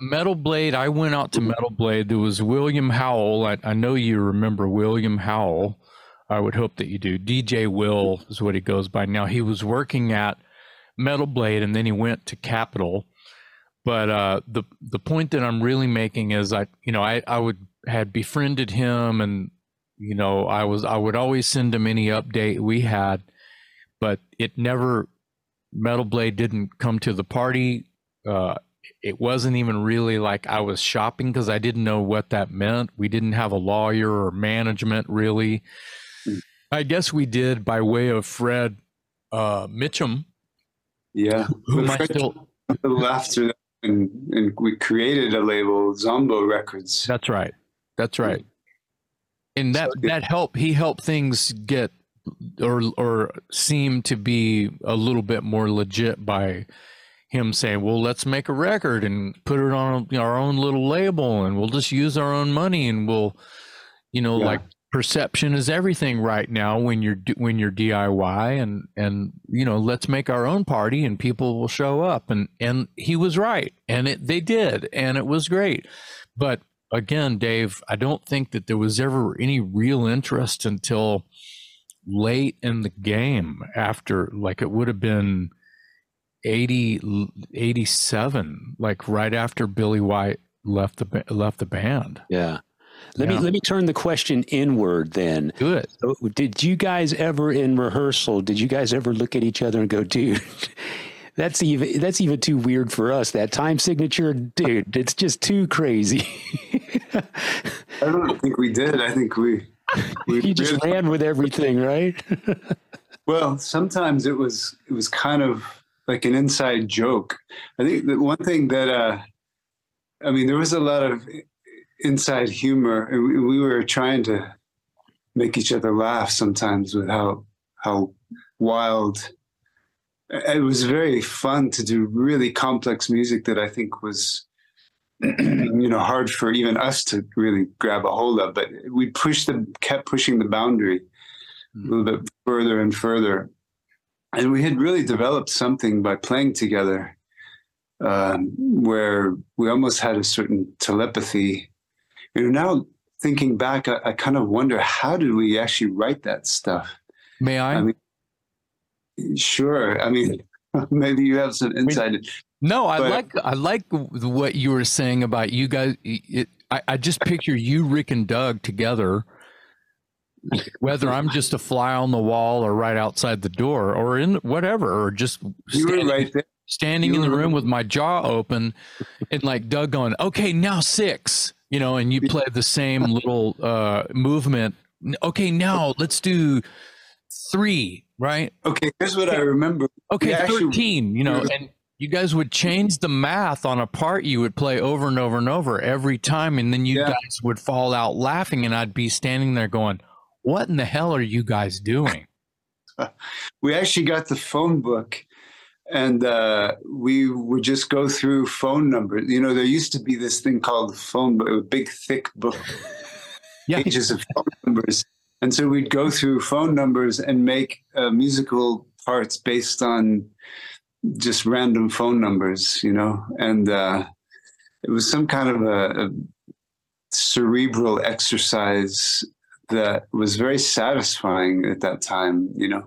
Metal Blade. I went out to Metal Blade. There was William Howell. I, I know you remember William Howell. I would hope that you do. DJ Will is what he goes by now. He was working at Metal Blade, and then he went to Capitol. But uh, the the point that I'm really making is, I, you know, I, I would had befriended him, and you know, I was I would always send him any update we had, but it never Metal Blade didn't come to the party. Uh, it wasn't even really like I was shopping because I didn't know what that meant. We didn't have a lawyer or management really. Mm. I guess we did by way of Fred uh, Mitchum, Yeah. But I still. That, and, and we created a label, Zombo Records. That's right. That's right. And that So, yeah. that helped. He helped things get or or seem to be a little bit more legit by him saying, "Well, let's make a record and put it on our own little label, and we'll just use our own money, and we'll, you know, Yeah. like perception is everything right now when you're when you're DIY, and and you know, let's make our own party, and people will show up, and and he was right, and it they did, and it was great, but again, Dave, I don't think that there was ever any real interest until late in the game after like it would have been 80 87 like right after Billy White left the left the band. Yeah. Let Yeah. me let me turn the question inward then. Good. So did you guys ever in rehearsal, did you guys ever look at each other and go, dude, that's even that's even too weird for us. That time signature, dude, it's just too crazy. I don't think we did. I think we. you just really- ran with everything, right? Well, sometimes it was it was kind of like an inside joke. I think that one thing that uh, I mean, there was a lot of inside humor, and we, we were trying to make each other laugh sometimes with how how wild. It was very fun to do really complex music that I think was, you know, hard for even us to really grab a hold of. But we pushed the kept pushing the boundary a little bit further and further. And we had really developed something by playing together um, where we almost had a certain telepathy. You know, now thinking back, I, I kind of wonder how did we actually write that stuff? May I? I mean, Sure. I mean, maybe you have some insight. No, I but- like I like what you were saying about you guys it, I, I just picture you Rick and Doug together whether I'm just a fly on the wall or right outside the door or in whatever or just You were standing- right there. standing You in the room with my jaw open and like Doug going, okay, now six, you know, and you play the same little uh, movement. Okay, now let's do three, right? Okay, here's what I remember. Okay, We actually- 13, you know, and you guys would change the math on a part you would play over and over and over every time. And then you Yeah. guys would fall out laughing, and I'd be standing there going, what in the hell are you guys doing? we actually got the phone book and uh, we would just go through phone numbers. You know, there used to be this thing called the phone book, a big, thick book, Yeah. pages of phone numbers. And so we'd go through phone numbers and make uh, musical parts based on just random phone numbers, you know, and uh, it was some kind of a, a cerebral exercise that was very satisfying at that time, you know.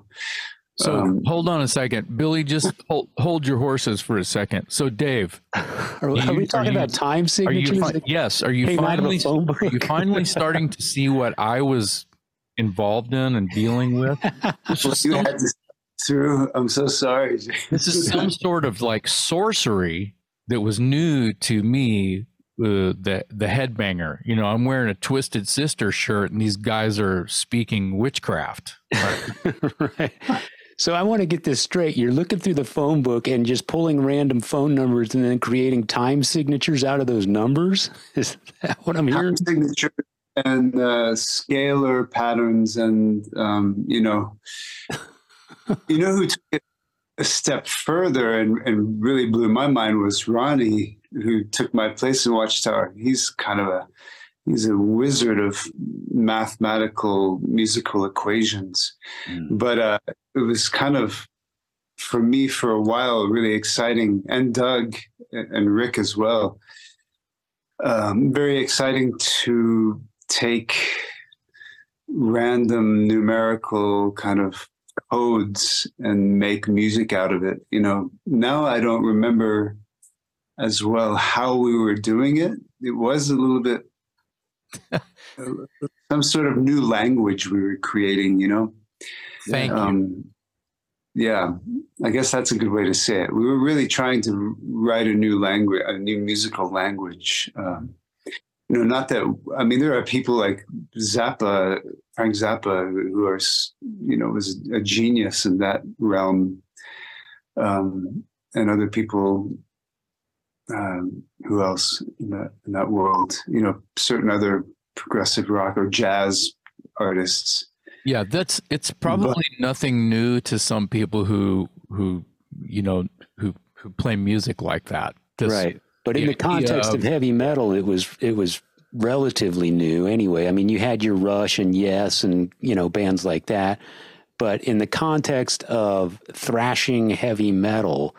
So Um, hold on a second. Billy, just hold, hold your horses for a second. So, Dave, Are, are you- we are talking you- about time Are signatures? you fi- yes? Are you came out of a finally are you finally starting to see what I was involved in and dealing with? Well, you had to through. I'm so sorry. this is some sort of like sorcery that was new to me. Uh, the the headbanger. You know, I'm wearing a Twisted Sister shirt, and these guys are speaking witchcraft. right. So I want to get this straight. You're looking through the phone book and just pulling random phone numbers and then creating time signatures out of those numbers. Is that what I'm hearing? Time signature and uh, scalar patterns, and um, you know, you know who took it a step further and, and really blew my mind was Ronnie, who took my place in Watchtower. He's kind of a he's a wizard of mathematical musical equations. Mm. but uh, it was kind of for me for a while really exciting, and Doug and Rick as well. Um, very exciting to take random numerical kind of codes and make music out of it. You know, now I don't remember as well how we were doing it. It was a little bit some sort of new language we were creating, you know. Thank um, you. Yeah, I guess that's a good way to say it. We were really trying to write a new language, a new musical language. Um, you know, not that I mean, there are people like Zappa, Frank Zappa, who are, you know, was a genius in that realm, um, and other people. Um, who else in that in that world? You know, certain other progressive rock or jazz artists. Yeah, that's it's probably but, nothing new to some people who who you know who who play music like that. This, right. But in the context of, of heavy metal, it was it was relatively new anyway. I mean, you had your Rush and Yes and, you know, bands like that. But in the context of thrashing heavy metal,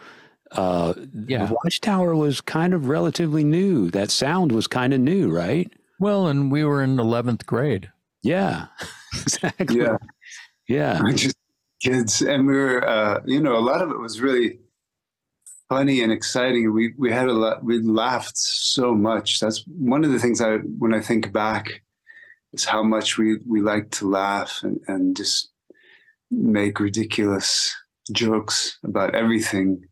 uh, yeah. Watchtower was kind of relatively new. That sound was kind of new, right? Well, and we were in 11th grade. Yeah, exactly. Yeah. Yeah. We're just kids. And we were, uh, you know, a lot of it was really funny and exciting. We we had a lot. We laughed so much. That's one of the things I when I think back is how much we we like to laugh and and just make ridiculous jokes about everything.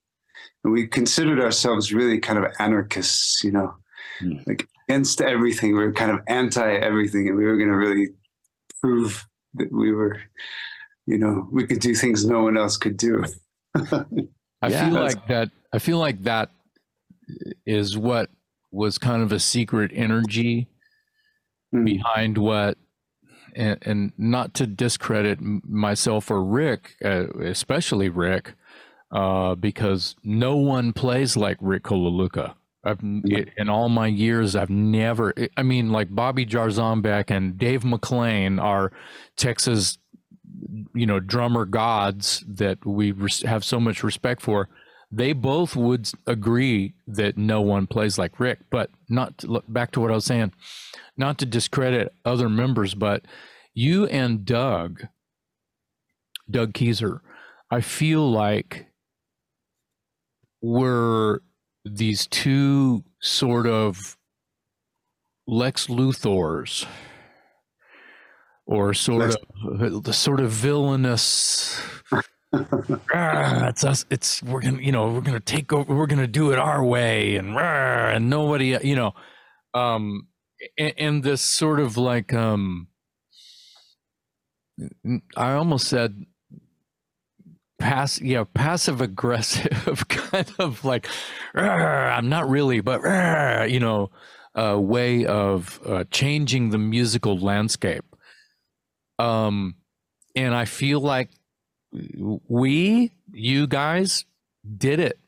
And we considered ourselves really kind of anarchists, you know, mm. like against everything. We were kind of anti everything, and we were going to really prove that we were, you know, we could do things no one else could do. I yeah, feel like that. I feel like that is what was kind of a secret energy mm. behind what, and, and, not to discredit myself or Rick, uh, especially Rick, uh, because no one plays like Rick Colaluca. I've in all my years, I've never. I mean, like Bobby Jarzombek and Dave McClain are Texas you know drummer gods that we have so much respect for they both would agree that no one plays like rick. But not to look back to what i was saying not to discredit other members but you and doug doug keyser i feel like were these two sort of lex luthors or sort of the sort of villainous ah, it's us it's we're gonna you know we're gonna take over we're gonna do it our way and and nobody you know um and, and, this sort of like um i almost said pass yeah passive aggressive kind of like i'm not really but you know a way of uh, changing the musical landscape um, and I feel like we, you guys, did it,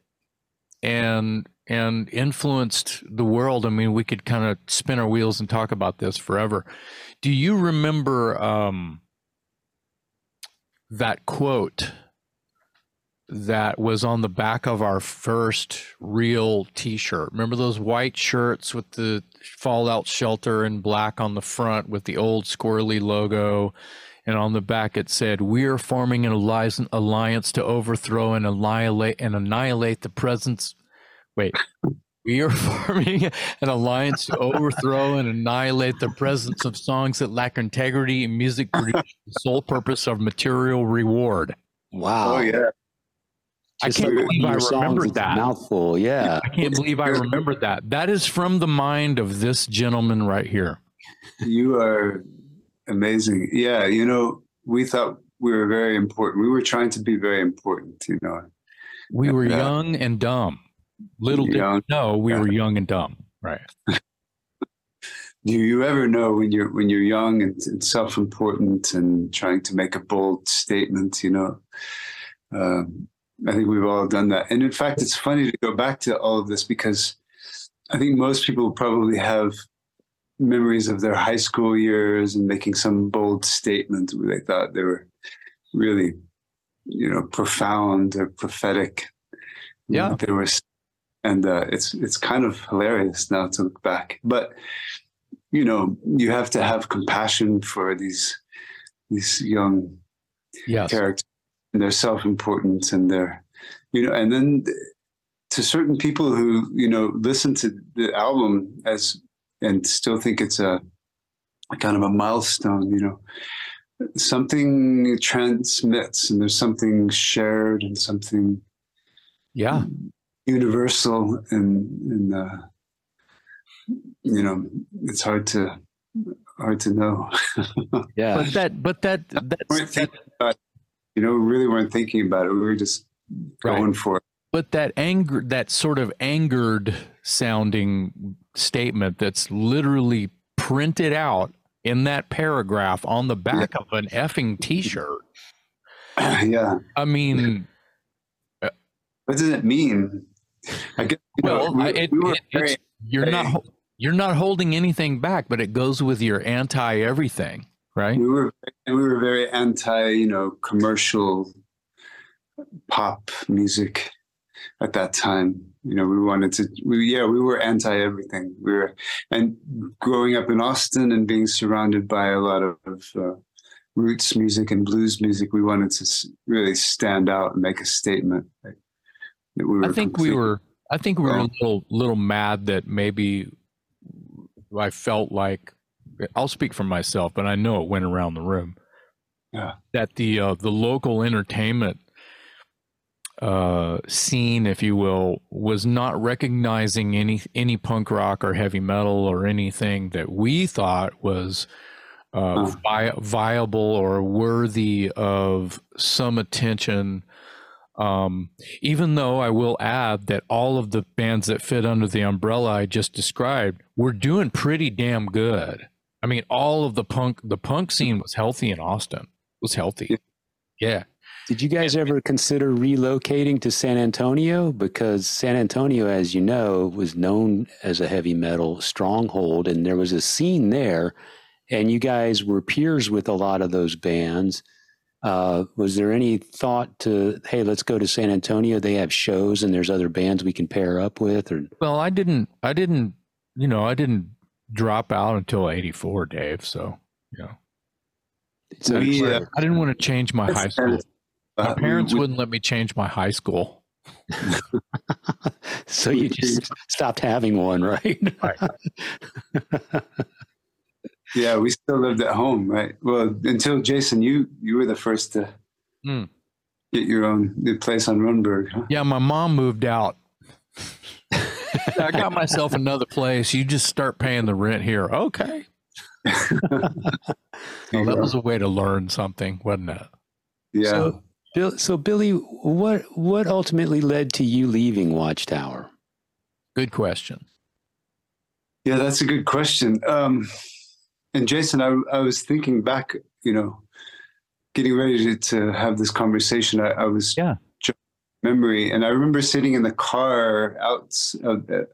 and and influenced the world. I mean, we could kind of spin our wheels and talk about this forever. Do you remember um, that quote that was on the back of our first real T-shirt? Remember those white shirts with the Fallout Shelter in black on the front with the old squirrely logo? and on the back it said, "We are forming an alliance to overthrow and annihilate and annihilate the presence." Wait, we are forming an alliance to overthrow and annihilate the presence of songs that lack integrity and music produced the sole purpose of material reward. Wow! Oh yeah. I can't believe I remembered that. Mouthful, yeah. I can't believe I remembered that. That is from the mind of this gentleman right here. You are Amazing. Yeah, you know, we thought we were very important. We were trying to be very important, you know. We were uh, young and dumb. Little young, did we know we yeah. were young and dumb. Right. Do you ever know when you're when you're young and, and, self-important and trying to make a bold statement, you know? Um, I think we've all done that. And in fact, it's funny to go back to all of this because I think most people probably have memories of their high school years and making some bold statement where they thought they were really you know, profound or prophetic. Yeah. There was, and uh, it's it's kind of hilarious now to look back. But you know, you have to have compassion for these these young Yes. characters and their self-importance and their you know and then to certain people who you know listen to the album as and still think it's a, a kind of a milestone you know something transmits and there's something shared and something Yeah. universal and and uh, you know it's hard to hard to know Yeah. But that, but that, weren't that's, thinking about it. You know we really weren't thinking about it. We were just Right. going for it. But that anger, that sort of angered sounding statement that's literally printed out in that paragraph on the back of an effing t-shirt. yeah. I mean, uh, what does it mean? I guess you know, well, we, it, we it- very you're not, you're not holding anything back, but it goes with your anti everything, right? we were we were very anti you know commercial pop music at that time you know we wanted to we yeah we were anti everything we were and growing up in austin and being surrounded by a lot of uh, roots music and blues music we wanted to really stand out and make a statement like, that we were I think we were. I think we were a little little mad that maybe I felt like I'll speak for myself, but I know it went around the room. Yeah. That the uh, the local entertainment uh, scene, if you will, was not recognizing any any punk rock or heavy metal or anything that we thought was uh, vi- viable or worthy of some attention. Um, even though I will add that all of the bands that fit under the umbrella I just described were doing pretty damn good. I mean, all of the punk, the punk scene was healthy in Austin. It was healthy. Yeah. Did you guys ever consider relocating to San Antonio? Because San Antonio, as you know, was known as a heavy metal stronghold, and there was a scene there, and you guys were peers with a lot of those bands. Uh, was there any thought to, hey, let's go to San Antonio? They have shows, and there's other bands we can pair up with, or Well, I didn't, I didn't, you know, I didn't drop out until 84, Dave. So, you know, so We, uh, I didn't want to change my high school. My uh, we- parents we- wouldn't let me change my high school. so you just stopped having one, right? Yeah, we still lived at home, right? Well, until Jason, you you were the first to Hmm. get your own new place on Rundberg. Huh? Yeah, my mom moved out. I got myself another place. You just start paying the rent here. Okay. Well, that was a way to learn something, wasn't it? yeah. So, Bill, so Billy, what what ultimately led to you leaving Watchtower? Good question. yeah, that's a good question. Um, and Jason, I, I was thinking back, you know, getting ready to, to have this conversation. I, I was Yeah. Memory, and I remember sitting in the car out of the,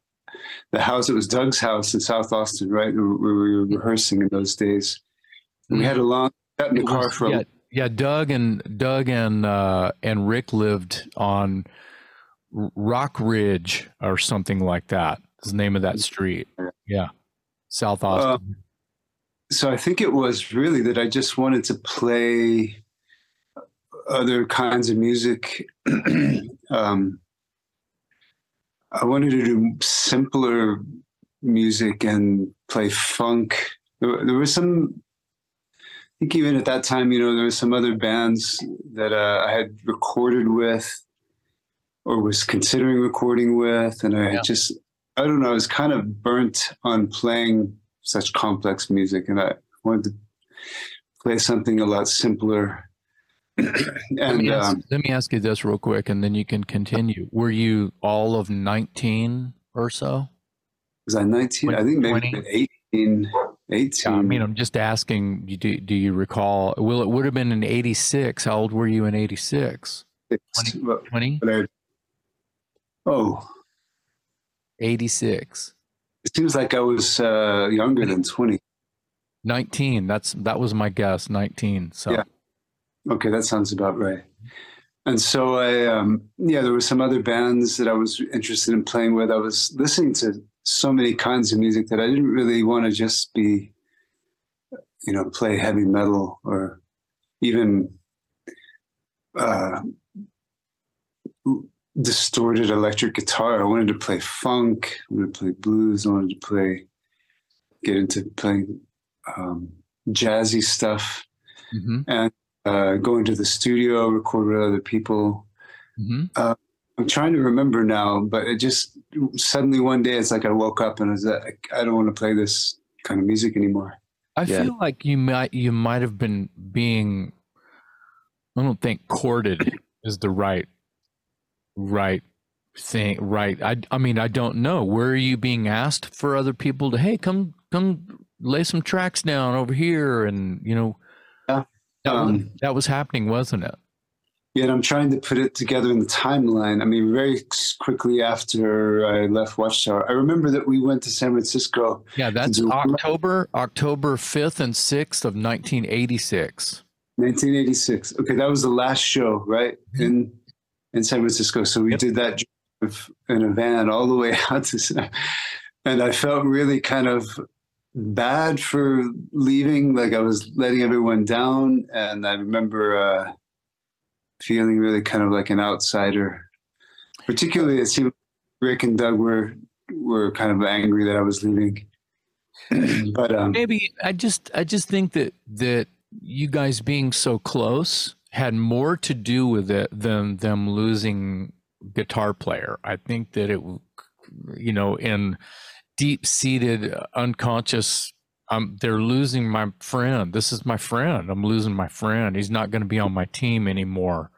the house. It was Doug's house in South Austin, right, where we were rehearsing in those days. And we had a long sat in the car for a yeah, yeah, Doug and Doug and uh, and Rick lived on Rock Ridge or something like that. Is the name of that street. Yeah, South Austin. so I think it was really that I just wanted to play other kinds of music. um, I wanted to do simpler music and play funk. There, there was some, I think even at that time, you know, there were some other bands that uh, I had recorded with or was considering recording with. And I Yeah. just, I don't know, I was kind of burnt on playing such complex music, and I wanted to play something a lot simpler. Let, me ask, um, let me ask you this real quick, and then you can continue. Were you all of nineteen or so? was I 19? I think maybe 18. 18. Yeah, I mean, I'm just asking. Do, do you recall? Well, it would have been in '86. How old were you in '86? Six, 20? what oh, 86. it seems like I was uh, younger than 20. 19. That's that was my guess. 19. So Yeah. Okay, that sounds about right. and so I, um, yeah, there were some other bands that I was interested in playing with. I was listening to so many kinds of music that I didn't really want to just be, you know, play heavy metal or even uh, distorted electric guitar. I wanted to play funk. I wanted to play blues. I wanted to play, get into playing um, jazzy stuff, mm-hmm. and uh, go into the studio, record with other people. Mm-hmm. Uh, I'm trying to remember now, but it just suddenly one day it's like I woke up and I was like, I don't want to play this kind of music anymore. I yeah. feel like you might you might have been being I don't think courted is the right right thing right I I mean I don't know where are you being asked for other people to hey come come lay some tracks down over here and you know yeah. That, um, was, that was happening wasn't it yeah, and I'm trying to put it together in the timeline. I mean, very quickly after I left Watchtower, I remember that we went to San Francisco. Yeah, that's October October 5th and 6th of 1986. 1986. Okay, that was the last show, right? Mm-hmm. In in San Francisco. So we yep. did that in a van all the way out to San, and I felt really kind of bad for leaving like I was letting everyone down and I remember uh feeling really kind of like an outsider. Particularly, it seemed Rick and Doug were were kind of angry that I was leaving. but um, maybe I just I just think that that you guys being so close had more to do with it than them losing guitar player. I think that it, you know, in deep seated unconscious I'm, they're losing my friend. This is my friend. I'm losing my friend. He's not going to be on my team anymore.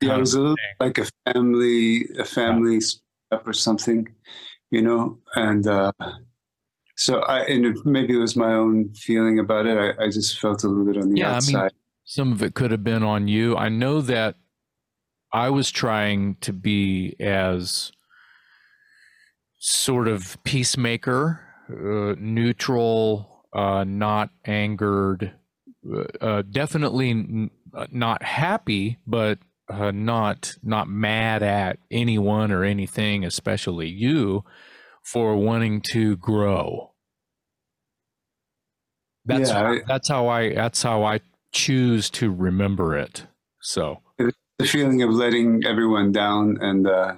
Yeah, it was a little like a family, a family yeah. or something, you know. And uh, so I, and maybe it was my own feeling about it. I, I just felt a little bit on the yeah, outside. I mean, some of it could have been on you. I know that I was trying to be as sort of peacemaker, uh, neutral, uh, not angered, uh, uh definitely n- uh, not happy, but uh, not not mad at anyone or anything, especially you, for wanting to grow. That's yeah, I, that's how I that's how I choose to remember it. So the feeling of letting everyone down, and uh,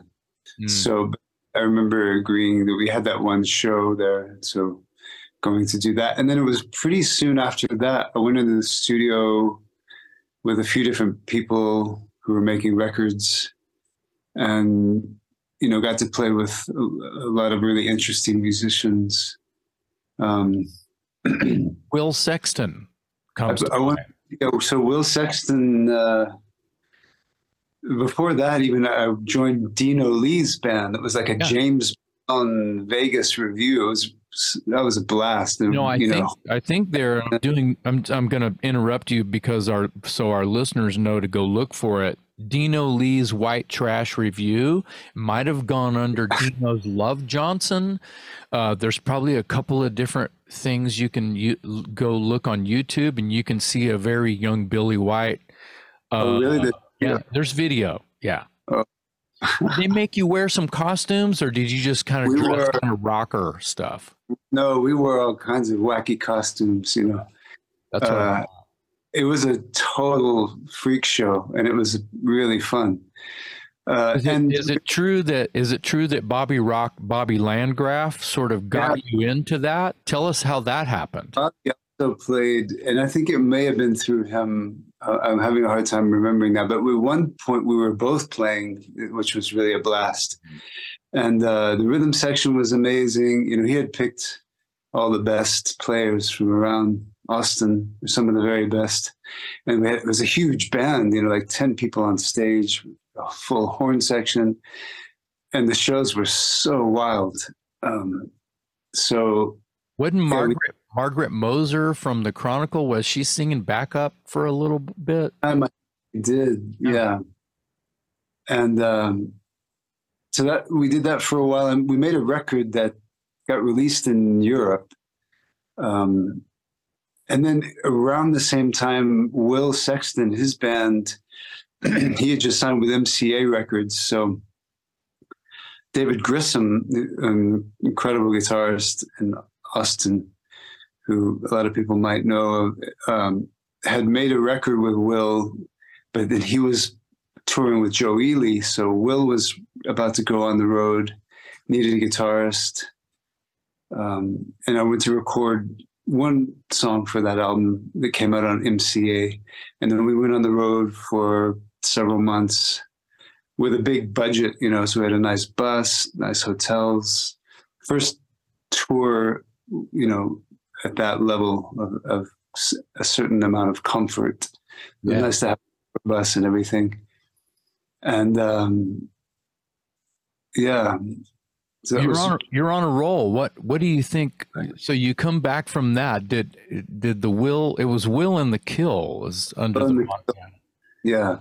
mm. so I remember agreeing that we had that one show there, so going to do that, and then it was pretty soon after that I went into the studio with a few different people who were making records and you know got to play with a, a lot of really interesting musicians. Um, will sexton comes I, I went, you know, so will sexton uh, before that even i joined dino lee's band that was like a yeah. james on vegas review it was that was a blast. And, no, I think know. I think they're doing. I'm I'm going to interrupt you because our so our listeners know to go look for it. Dino Lee's White Trash Revue might have gone under Dino's Love Johnson. Uh, there's probably a couple of different things you can go look on YouTube, and you can see a very young Billy White. Uh, oh, really? yeah. Yeah, there's video. Yeah. Oh. did they make you wear some costumes, or did you just kind of we dress were, kind of rocker stuff? No, we wore all kinds of wacky costumes. You know, that's uh, it was a total freak show, and it was really fun. Uh, is, it, and is it true that is it true that Bobby Rock, Bobby Landgraf, sort of got yeah. you into that? Tell us how that happened. Bobby also played, and I think it may have been through him. I'm having a hard time remembering that, but at one point we were both playing, which was really a blast. And uh, the rhythm section was amazing. You know, he had picked all the best players from around Austin, some of the very best. And had, it was a huge band, you know, like 10 people on stage, a full horn section. And the shows were so wild. Um, so. Wasn't Margaret, yeah, we, Margaret Moser from the Chronicle, was she singing backup for a little bit? I did, yeah. And um, so that we did that for a while. And we made a record that got released in Europe. Um, and then around the same time, Will Sexton, his band, he had just signed with MCA Records. So David Grissom, an incredible guitarist in Austin, who a lot of people might know, um, had made a record with Will, but then he was touring with Joe Ely. So Will was about to go on the road, needed a guitarist. Um, and I went to record one song for that album that came out on MCA. And then we went on the road for several months with a big budget, you know, so we had a nice bus, nice hotels. First tour, you know, at that level of, of a certain amount of comfort. Yeah. Nice to have a bus and everything. And um, yeah, so you're was, on a, you're on a roll. What what do you think? So you come back from that. Did did the will? It was Will and the Kill was under the, the yeah.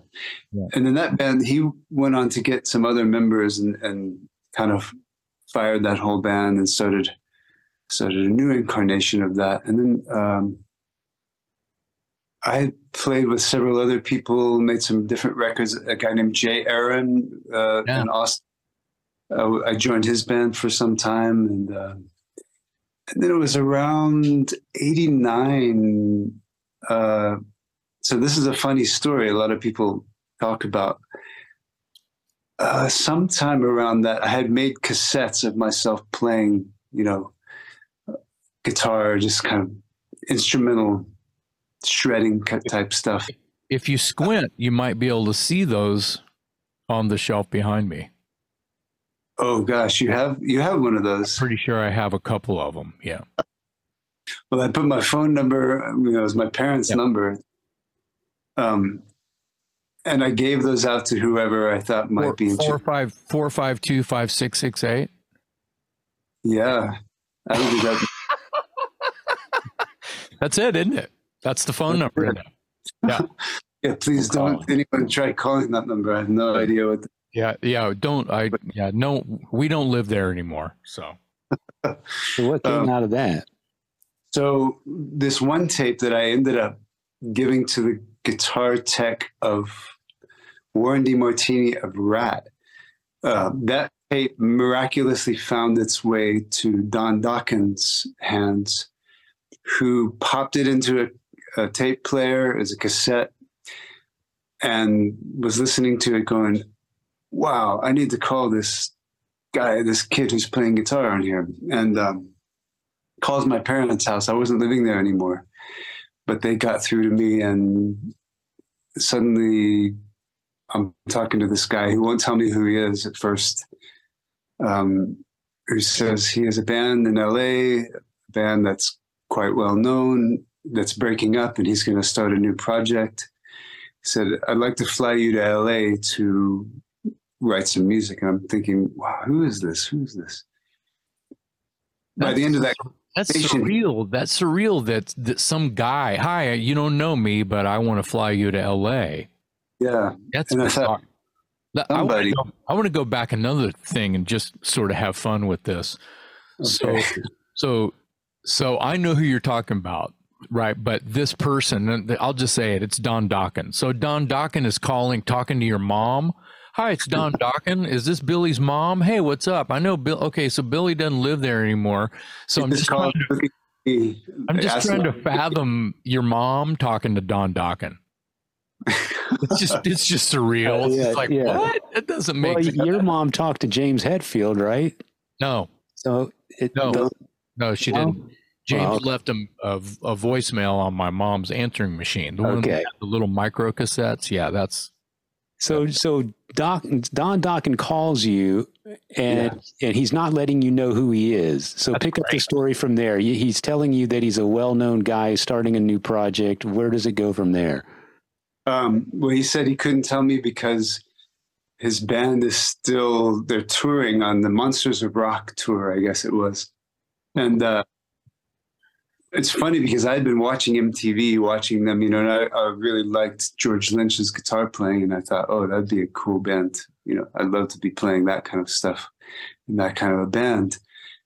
yeah. And in that band, he went on to get some other members and and kind of fired that whole band and started started a new incarnation of that. And then um, I played with several other people, made some different records. A guy named Jay Aaron uh, yeah. in Austin uh, I joined his band for some time, and, uh, and then it was around '89. Uh, so this is a funny story. A lot of people talk about. Uh, sometime around that, I had made cassettes of myself playing, you know, guitar, just kind of instrumental shredding type stuff. If you squint, you might be able to see those on the shelf behind me. Oh gosh, you have you have one of those. Pretty sure I have a couple of them. Yeah. Well, I put my phone number. You know, it was my parents' yep. number. Um, and I gave those out to whoever I thought might four, be in four five four five two five six six eight. Yeah, I would do that. That's it, isn't it? That's the phone number. Yeah. yeah. Please don't anyone try calling that number. I have no idea what. The- yeah, yeah. Don't I? Yeah, no. We don't live there anymore. So, so what came um, out of that? So this one tape that I ended up giving to the guitar tech of Warren DeMartini of Ratt, Uh, that tape miraculously found its way to Don Dokken's hands, who popped it into a, a tape player as a cassette and was listening to it going, wow, I need to call this guy, this kid who's playing guitar on here. And um, calls my parents' house. I wasn't living there anymore, but they got through to me, and suddenly I'm talking to this guy who won't tell me who he is at first. Um, who says he has a band in LA, a band that's quite well known, that's breaking up, and he's going to start a new project. He said, I'd like to fly you to LA to write some music. And I'm thinking, wow, who is this? Who is this? That's, By the end of that, that's surreal. That's surreal that, that some guy, hi, you don't know me, but I want to fly you to LA. Yeah. That's bizarre. I, somebody. I want to go back another thing and just sort of have fun with this. Okay. So, so, so I know who you're talking about right? But this person, I'll just say it, it's Don Dokken. So Don Dokken is calling, talking to your mom Hi, it's Don Dokken. Is this Billy's mom? Hey, what's up? I know Bill. Okay, so Billy doesn't live there anymore. So I'm just trying to, I'm just trying to fathom your mom talking to Don Dokken. It's just it's just surreal. Uh, it's yeah, like yeah. what? It doesn't make well, sense. Your mom talked to James Hetfield, right? No. So it, no, no, she didn't. James well, left a, a, a, voicemail on my mom's answering machine. The one okay. the little micro cassettes. Yeah, that's so so Doc Don Dokken calls you and yeah. and he's not letting you know who he is. So That's pick great. up the story from there. He's telling you that he's a well-known guy starting a new project. Where does it go from there? Um, well, he said he couldn't tell me because his band is still they're touring on the Monsters of Rock tour, I guess it was, and uh, it's funny because I'd been watching MTV, watching them, you know, and I, I, really liked George Lynch's guitar playing, and I thought, oh, that'd be a cool band. You know, I'd love to be playing that kind of stuff in that kind of a band.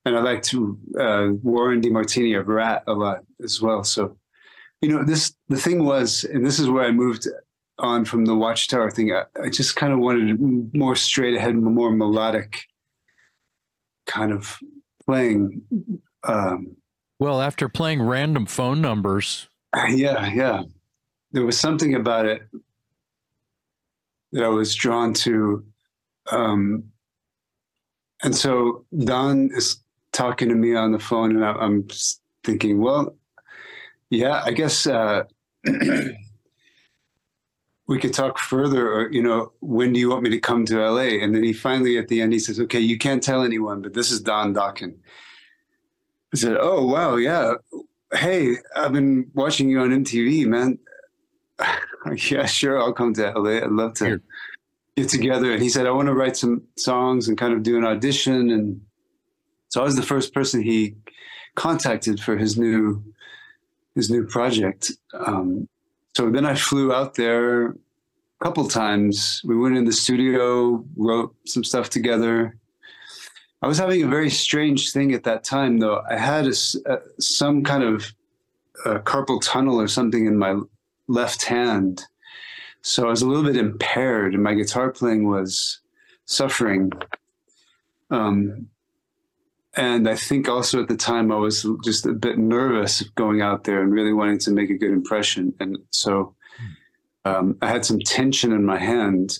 And I liked uh, Warren DeMartini of Ratt a lot as well. So, you know, this the thing was, and this is where I moved on from the Watchtower thing, I, I just kind of wanted more straight ahead, more melodic kind of playing. Um, well, after playing random phone numbers. Yeah, yeah. There was something about it that I was drawn to. Um, and so Don is talking to me on the phone, and I, am thinking, well, yeah, I guess uh, we could talk further. Or you know, when do you want me to come to LA? And then he finally, at the end, he says, "Okay, you can't tell anyone, but this is Don Dokken." I said, "Oh wow, yeah. Hey, I've been watching you on MTV, man. yeah, sure, I'll come to LA. I'd love to." Here get together and he said i want to write some songs and kind of do an audition and so i was the first person he contacted for his new his new project um, so then i flew out there a couple times. We went in the studio wrote some stuff together. I was having a very strange thing at that time though. I had a, a, some kind of a carpal tunnel or something in my left hand. So I was a little bit impaired, and my guitar playing was suffering. Um, and I think also at the time I was just a bit nervous going out there and really wanting to make a good impression. And so um, I had some tension in my hand.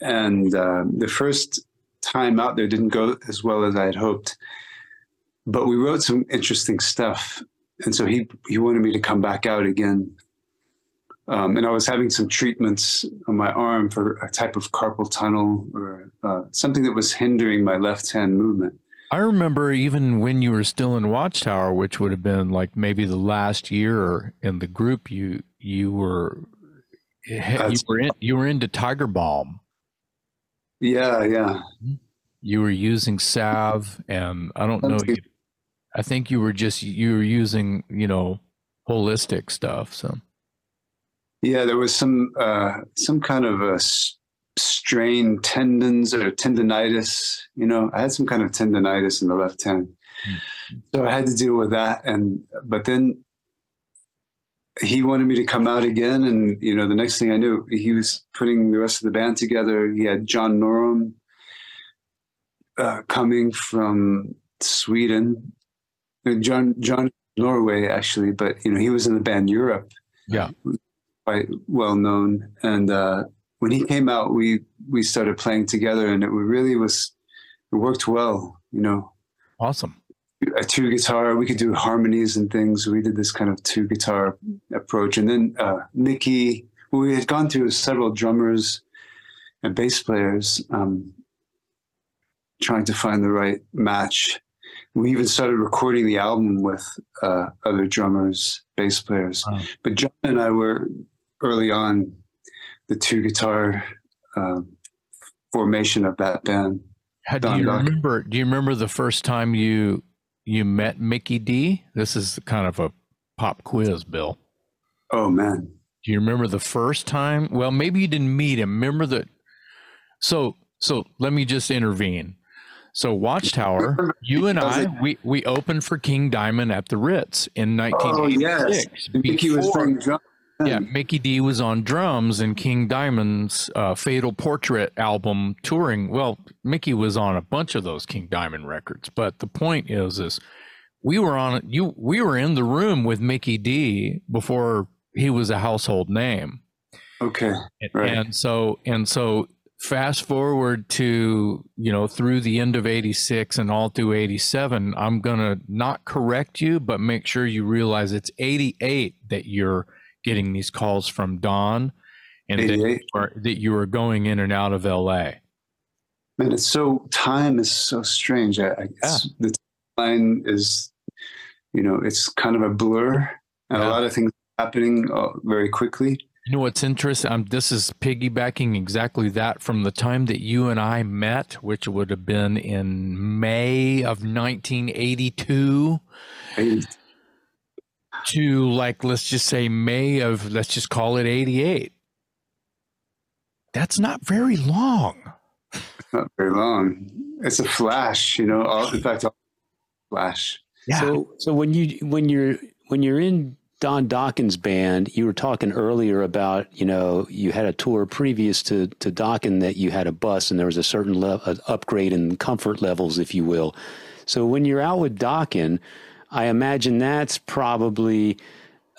And uh, the first time out there didn't go as well as I had hoped. But we wrote some interesting stuff. And so he, he wanted me to come back out again um, and I was having some treatments on my arm for a type of carpal tunnel or uh, something that was hindering my left hand movement. I remember even when you were still in Watchtower, which would have been like maybe the last year in the group, you you were you were in, you were into Tiger Balm. Yeah, yeah. You were using salve, and I don't know. You, I think you were just you were using you know holistic stuff. So yeah, there was some uh, some kind of a strained tendons or tendonitis. You know, I had some kind of tendonitis in the left hand, mm-hmm. so I had to deal with that. And but then he wanted me to come out again, and you know, the next thing I knew, he was putting the rest of the band together. He had John Norum uh, coming from Sweden, uh, John John Norway actually, but you know, he was in the band Europe. Yeah quite well known. And uh, when he came out, we we started playing together, and it really was it worked well. You know, awesome. A two guitar, we could do harmonies and things. We did this kind of two guitar approach, and then uh, Mickey. We had gone through several drummers and bass players, um, trying to find the right match. We even started recording the album with uh, other drummers, bass players. Wow. But John and I were early on the two guitar uh, formation of that band. How, do you remember? Do you remember the first time you you met Mikkey Dee? This is kind of a pop quiz, Bill. Oh man, do you remember the first time? Well, maybe you didn't meet him. Remember that? So so let me just intervene. So Watchtower, you and I, we, we opened for King Diamond at the Ritz in 1986. Oh, yes. Mickey was playing drums yeah, Mikkey Dee was on drums in King Diamond's uh, Fatal Portrait album touring. Well, Mickey was on a bunch of those King Diamond records, but the point is, is we were on you. We were in the room with Mikkey Dee before he was a household name. Okay, right. and so and so fast forward to you know through the end of 86 and all through 87 i'm gonna not correct you but make sure you realize it's 88 that you're getting these calls from Don and that you, were, that you were going in and out of LA. Man, it's so time is so strange. I, I yeah. The timeline is, you know, it's kind of a blur, and yeah. a lot of things happening uh, very quickly. You know what's interesting? Um, this is piggybacking exactly that from the time that you and I met, which would have been in May of 1982 to like let's just say May of let's just call it 88. That's not very long. It's not very long. It's a flash, you know. All, in fact, flash. Yeah. So so when you when you're when you're in Don Dokken's band, you were talking earlier about, you know, you had a tour previous to, to Dokken that you had a bus and there was a certain le- upgrade in comfort levels, if you will. So when you're out with Dokken, I imagine that's probably,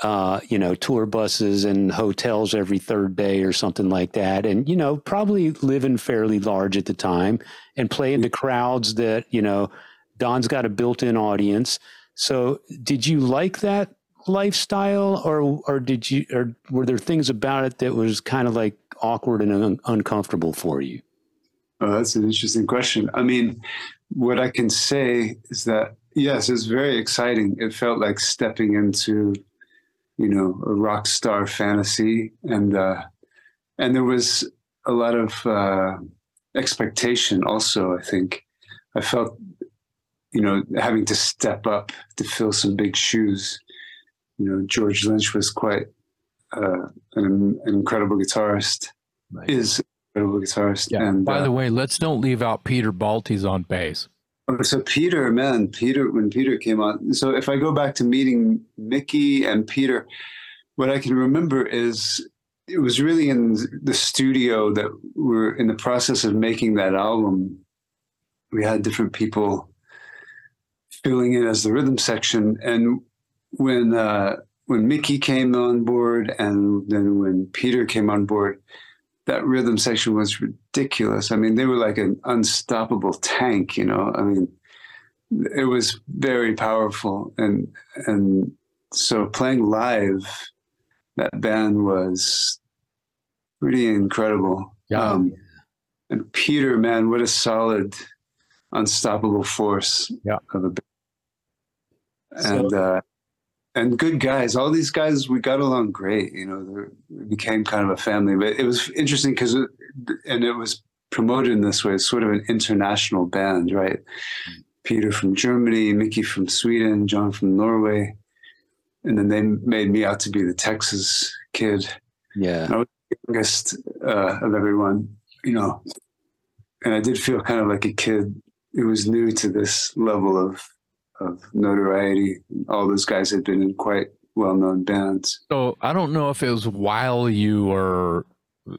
uh, you know, tour buses and hotels every third day or something like that. And, you know, probably living fairly large at the time and playing to crowds that, you know, Don's got a built in audience. So did you like that lifestyle or, or did you, or were there things about it that was kind of like awkward and un- uncomfortable for you? Oh, that's an interesting question. I mean, what I can say is that, yes, it's very exciting. It felt like stepping into you know, a rock star fantasy, and uh, and there was a lot of uh, expectation. Also, I think I felt, you know, having to step up to fill some big shoes. You know, George Lynch was quite uh, an, an, incredible guitarist. Right. Is incredible guitarist. Yeah. And by uh, the way, let's don't leave out Peter Baltes on bass. Oh, so Peter, man, Peter, when Peter came on, so if I go back to meeting Mickey and Peter, what I can remember is it was really in the studio that we're in the process of making that album. We had different people filling in as the rhythm section, and when uh, when Mickey came on board, and then when Peter came on board, that rhythm section was ridiculous. I mean, they were like an unstoppable tank, you know. I mean, it was very powerful, and and so playing live, that band was pretty incredible. Yeah. Um, and Peter, man, what a solid, unstoppable force yeah. of a band. And so, uh, and good guys. All these guys, we got along great. You know, we became kind of a family. But it was interesting because, and it was promoted in this way. It's sort of an international band, right? Peter from Germany, Mickey from Sweden, John from Norway, and then they made me out to be the Texas kid. Yeah, and I was the youngest uh, of everyone. You know, and I did feel kind of like a kid who was new to this level of of notoriety. All those guys had been in quite well-known bands. So I don't know if it was while you were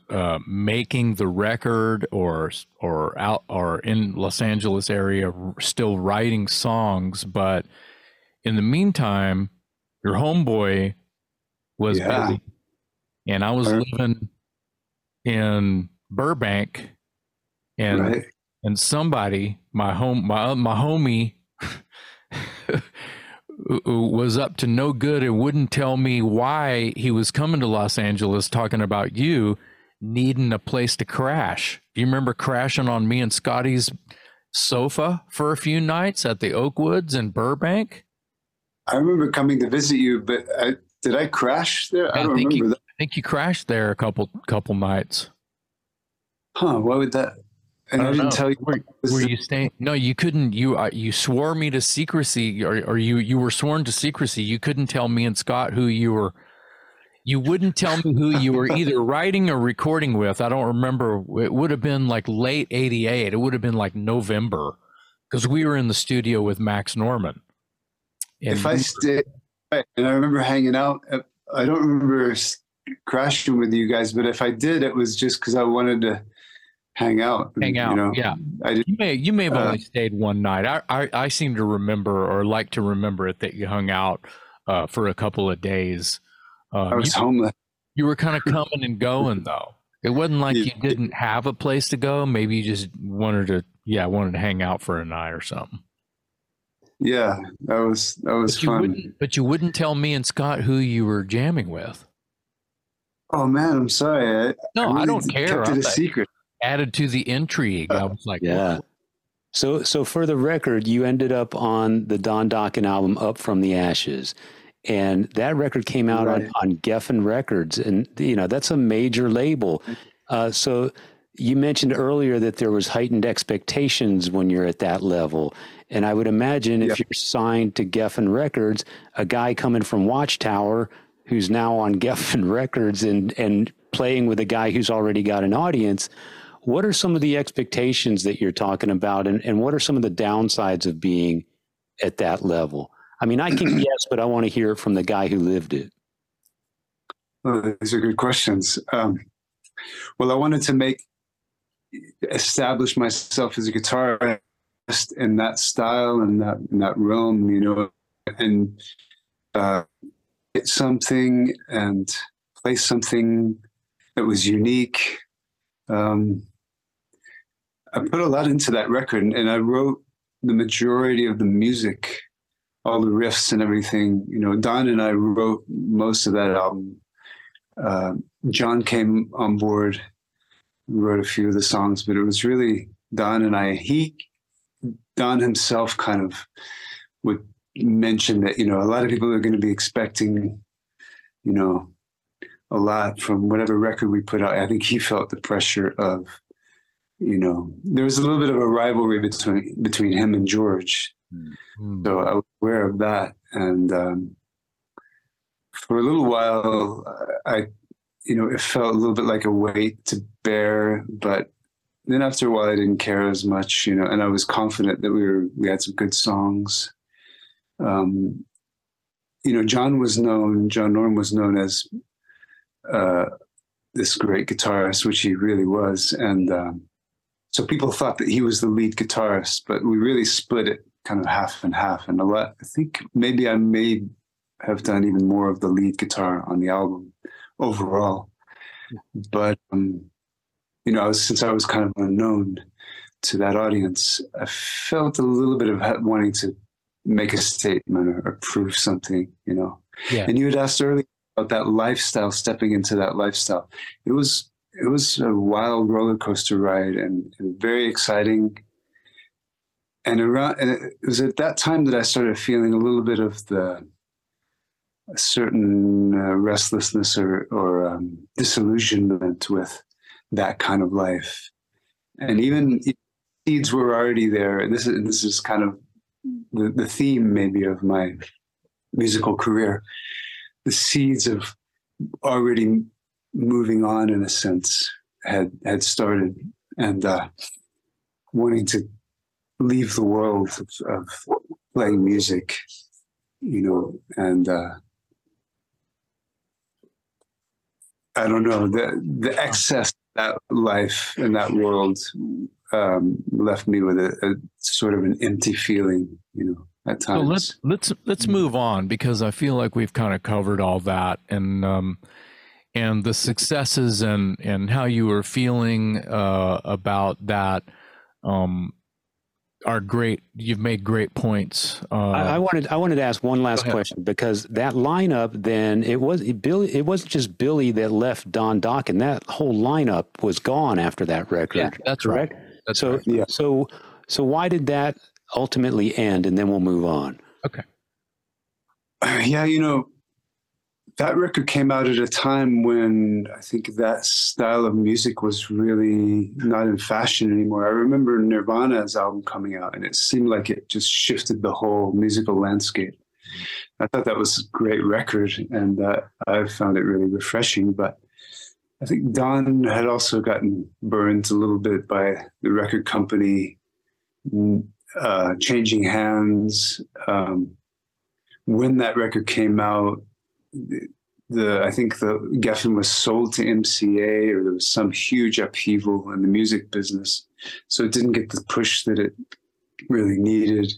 uh, making the record or or out or in Los Angeles area still writing songs, but in the meantime, your homeboy was yeah. busy, and I was living in Burbank, and right. and somebody my home my my homie was up to no good and wouldn't tell me why he was coming to Los Angeles talking about you needing a place to crash. Do you remember crashing on me and Scotty's sofa for a few nights at the Oakwoods in Burbank? I remember coming to visit you, but I, did I crash there? I, I don't remember you, that. I think you crashed there a couple couple nights. Huh? Why would that? And I, I didn't know. tell you. Were, were you staying? No, you couldn't. You uh, you swore me to secrecy, or, or you you were sworn to secrecy. You couldn't tell me and Scott who you were. You wouldn't tell me who you were either writing or recording with. I don't remember. It would have been like late '88. It would have been like November, because we were in the studio with Max Norman. if I stayed, and I remember hanging out. I don't remember crashing with you guys, but if I did, it was just because I wanted to hang out. Hang out. You know, yeah. I did, you may you may have uh, only stayed one night. I, I, I seem to remember or like to remember it that you hung out uh, for a couple of days. Uh, I was you, homeless. You were kind of coming and going though. It wasn't like you didn't have a place to go. Maybe you just wanted to, yeah, wanted to hang out for a night or something. Yeah, that was that was but fun. But you wouldn't tell me and Scott who you were jamming with. Oh man, I'm sorry. I, no, I, really I don't care. Kept it a secret added to the intrigue. I was like, yeah. Whoa. So, so for the record, you ended up on the Don Dokken album "Up from the Ashes," and that record came out right. on, on Geffen Records, and you know that's a major label. Uh, so, you mentioned earlier that there was heightened expectations when you're at that level, and I would imagine if you're signed to Geffen Records, a guy coming from Watchtower who's now on Geffen Records and and playing with a guy who's already got an audience what are some of the expectations that you're talking about, and, and what are some of the downsides of being at that level? I mean, I can guess, but I want to hear it from the guy who lived it. Well, these are good questions. Um, well, I wanted to make establish myself as a guitarist in that style and that in that realm, you know, and uh, get something and play something that was unique. Um, I put a lot into that record, and I wrote the majority of the music, all the riffs and everything. You know, Don and I wrote most of that album. Uh, John came on board, wrote a few of the songs, but it was really Don and I. He, Don himself, kind of would mention that you know a lot of people are going to be expecting, you know, a lot from whatever record we put out. I think he felt the pressure of you know, there was a little bit of a rivalry between between him and George. Mm-hmm. So I was aware of that, and um, for a little while, I, you know, it felt a little bit like a weight to bear. But then after a while, I didn't care as much, you know, and I was confident that we were we had some good songs. Um, you know, John was known. John Norum was known as uh, this great guitarist, which he really was, and um, so people thought that he was the lead guitarist, but we really split it kind of half and half. And a lot, I think maybe I may have done even more of the lead guitar on the album overall. But um, you know, since I was kind of unknown to that audience, I felt a little bit of wanting to make a statement or, or prove something. You know, yeah. and you had asked earlier about that lifestyle, stepping into that lifestyle. It was it was a wild roller coaster ride and, and very exciting. And around, and it was at that time that I started feeling a little bit of the a certain uh, restlessness or, or um, disillusionment with that kind of life. And even seeds were already there. And this is, this is kind of the, the theme maybe of my musical career. The seeds of already moving on in a sense had had started and uh, wanting to leave the world of, of, playing music, you know, and uh, I don't know the the excess that life in that world um, left me with a, a, sort of an empty feeling, you know. At times. So let's let's let's move on because I feel like we've kind of covered all that, and um, and the successes and and how you were feeling uh, about that um, are great. You've made great points. Uh, I, I, wanted I wanted to ask one last question because that lineup then it was it Billy it wasn't just Billy that left Don Dokken. That whole lineup was gone after that record. Yeah, that's right. That's so right. yeah. so so why did that ultimately end? And then we'll move on. Okay. Yeah, you know, that record came out at a time when I think that style of music was really not in fashion anymore. I remember Nirvana's album coming out, and it seemed like it just shifted the whole musical landscape. I thought that was a great record, and uh, I found it really refreshing. But I think Don had also gotten burned a little bit by the record company mm, uh, changing hands. Um, when that record came out, the I think the Geffen was sold to MCA, or there was some huge upheaval in the music business, so it didn't get the push that it really needed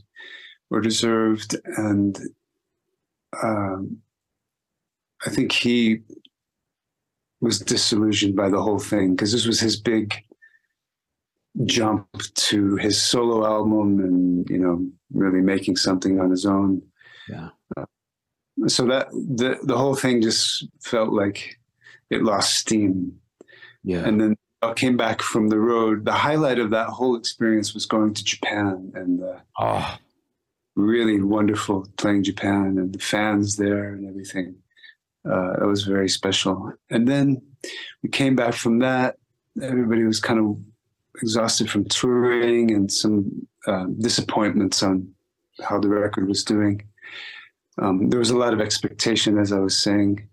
or deserved, and um, I think he was disillusioned by the whole thing because this was his big jump to his solo album and you know really making something on his own. Yeah so that the the whole thing just felt like it lost steam. Yeah. And then I came back from the road. The highlight of that whole experience was going to Japan and uh, oh. really wonderful playing Japan and the fans there and everything. Uh, it was very special. And then we came back from that. Everybody was kind of exhausted from touring and some uh, disappointments on how the record was doing um, there was a lot of expectation, as I was saying.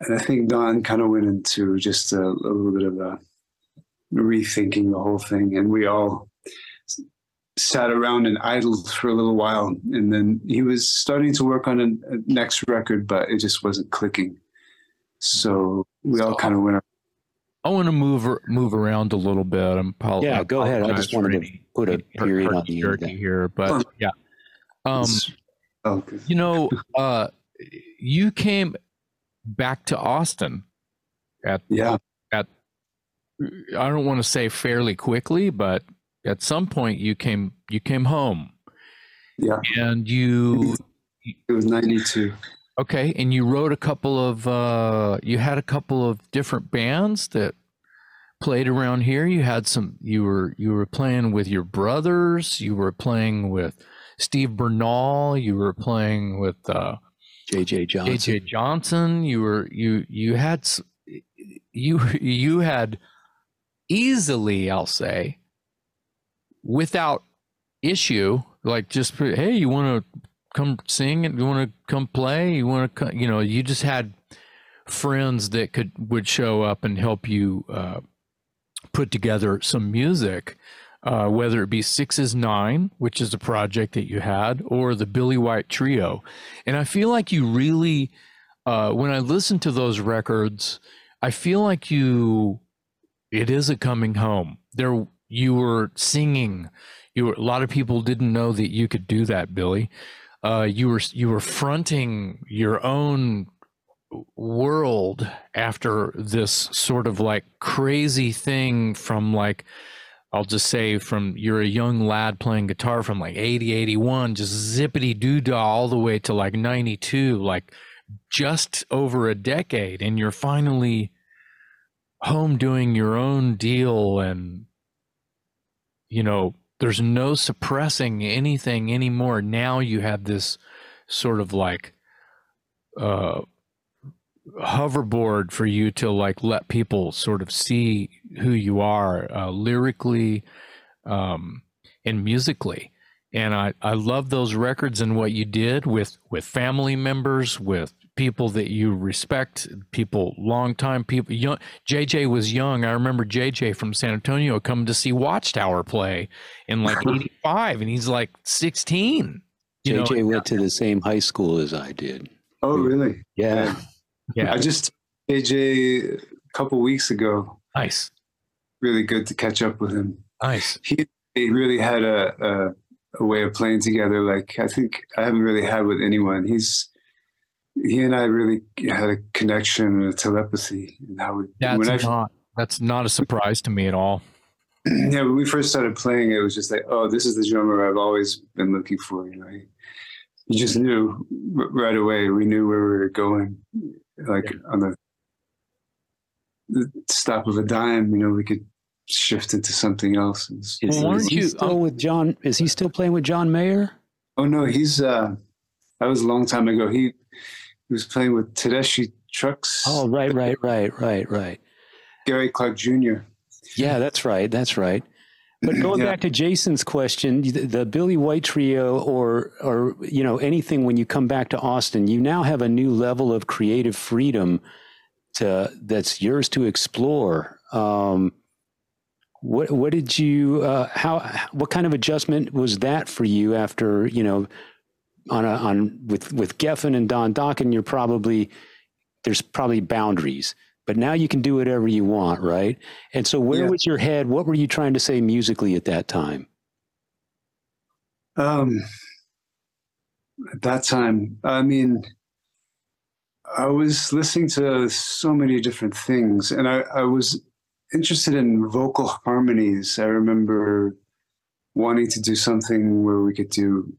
And I think Don kind of went into just a, a little bit of a rethinking the whole thing. And we all sat around and idled for a little while, and then he was starting to work on a, a next record, but it just wasn't clicking. So we all kind of went. I want to move move around a little bit. I'm apol- yeah, go ahead. I just wanted to put a period on the end here, but yeah. Um, oh, you know, uh, you came back to Austin at yeah at I don't want to say fairly quickly, but at some point you came you came home. Yeah. And you it was 92. Okay, and you wrote a couple of uh you had a couple of different bands that played around here. You had some you were you were playing with your brothers, you were playing with Steve Bernal, you were playing with uh JJ Johnson. JJ Johnson, you were you you had you you had easily, I'll say, without issue, like just hey, you want to come sing and you want to come play, you want to, you know, you just had friends that could would show up and help you uh, put together some music. Uh, whether it be Six is Nine, which is a project that you had, or the Billy White Trio. And I feel like you really, uh, when I listen to those records, I feel like you it is a coming home. There, you were singing. You were, a lot of people didn't know that you could do that, Billy. Uh, you were you were fronting your own world after this sort of like crazy thing from like I'll just say from you're a young lad playing guitar from like 80 81 just zippity doo dah all the way to like 92 like just over a decade and you're finally home doing your own deal and you know there's no suppressing anything anymore. Now you have this sort of like uh hoverboard for you to like let people sort of see who you are uh, lyrically um and musically and i i love those records and what you did with with family members with people that you respect, people, long time people. Young, JJ was young. I remember JJ from San Antonio coming to see Watchtower play in like '85, and he's like 16. JJ know? went to the same high school as I did. Oh, really? Yeah. Yeah. I just AJ a couple weeks ago. Nice. Really good to catch up with him. Nice. He, he really had a, a a way of playing together like I think I haven't really had with anyone. He's he and I really had a connection and a telepathy and how we. That's not that's not a surprise to me at all. Yeah, when we first started playing, it was just like, oh, this is the drummer I've always been looking for. You know, he, you just knew right away. We knew where we were going, like yeah. on the, the stop of a dime. You know, we could shift into something else. Is, well, is he you, still um, with John? Is he still playing with John Mayer? Oh no, he's uh, that was a long time ago. He he was playing with Tedeschi Trucks. Oh, right, right, right, right, right. Gary Clark Jr. Yeah, that's right. That's right. But going yeah. back to Jason's question, the, the, Billy White trio, or or you know anything when you come back to Austin, you now have a new level of creative freedom to that's yours to explore. Um, what what did you uh, how what kind of adjustment was that for you after you know on a, on with with Geffen and Don Dokken, you're probably there's probably boundaries. But now you can do whatever you want, right? And so, where yeah. was your head? What were you trying to say musically at that time? Um, at that time, I mean, I was listening to so many different things, and I, I was interested in vocal harmonies. I remember wanting to do something where we could do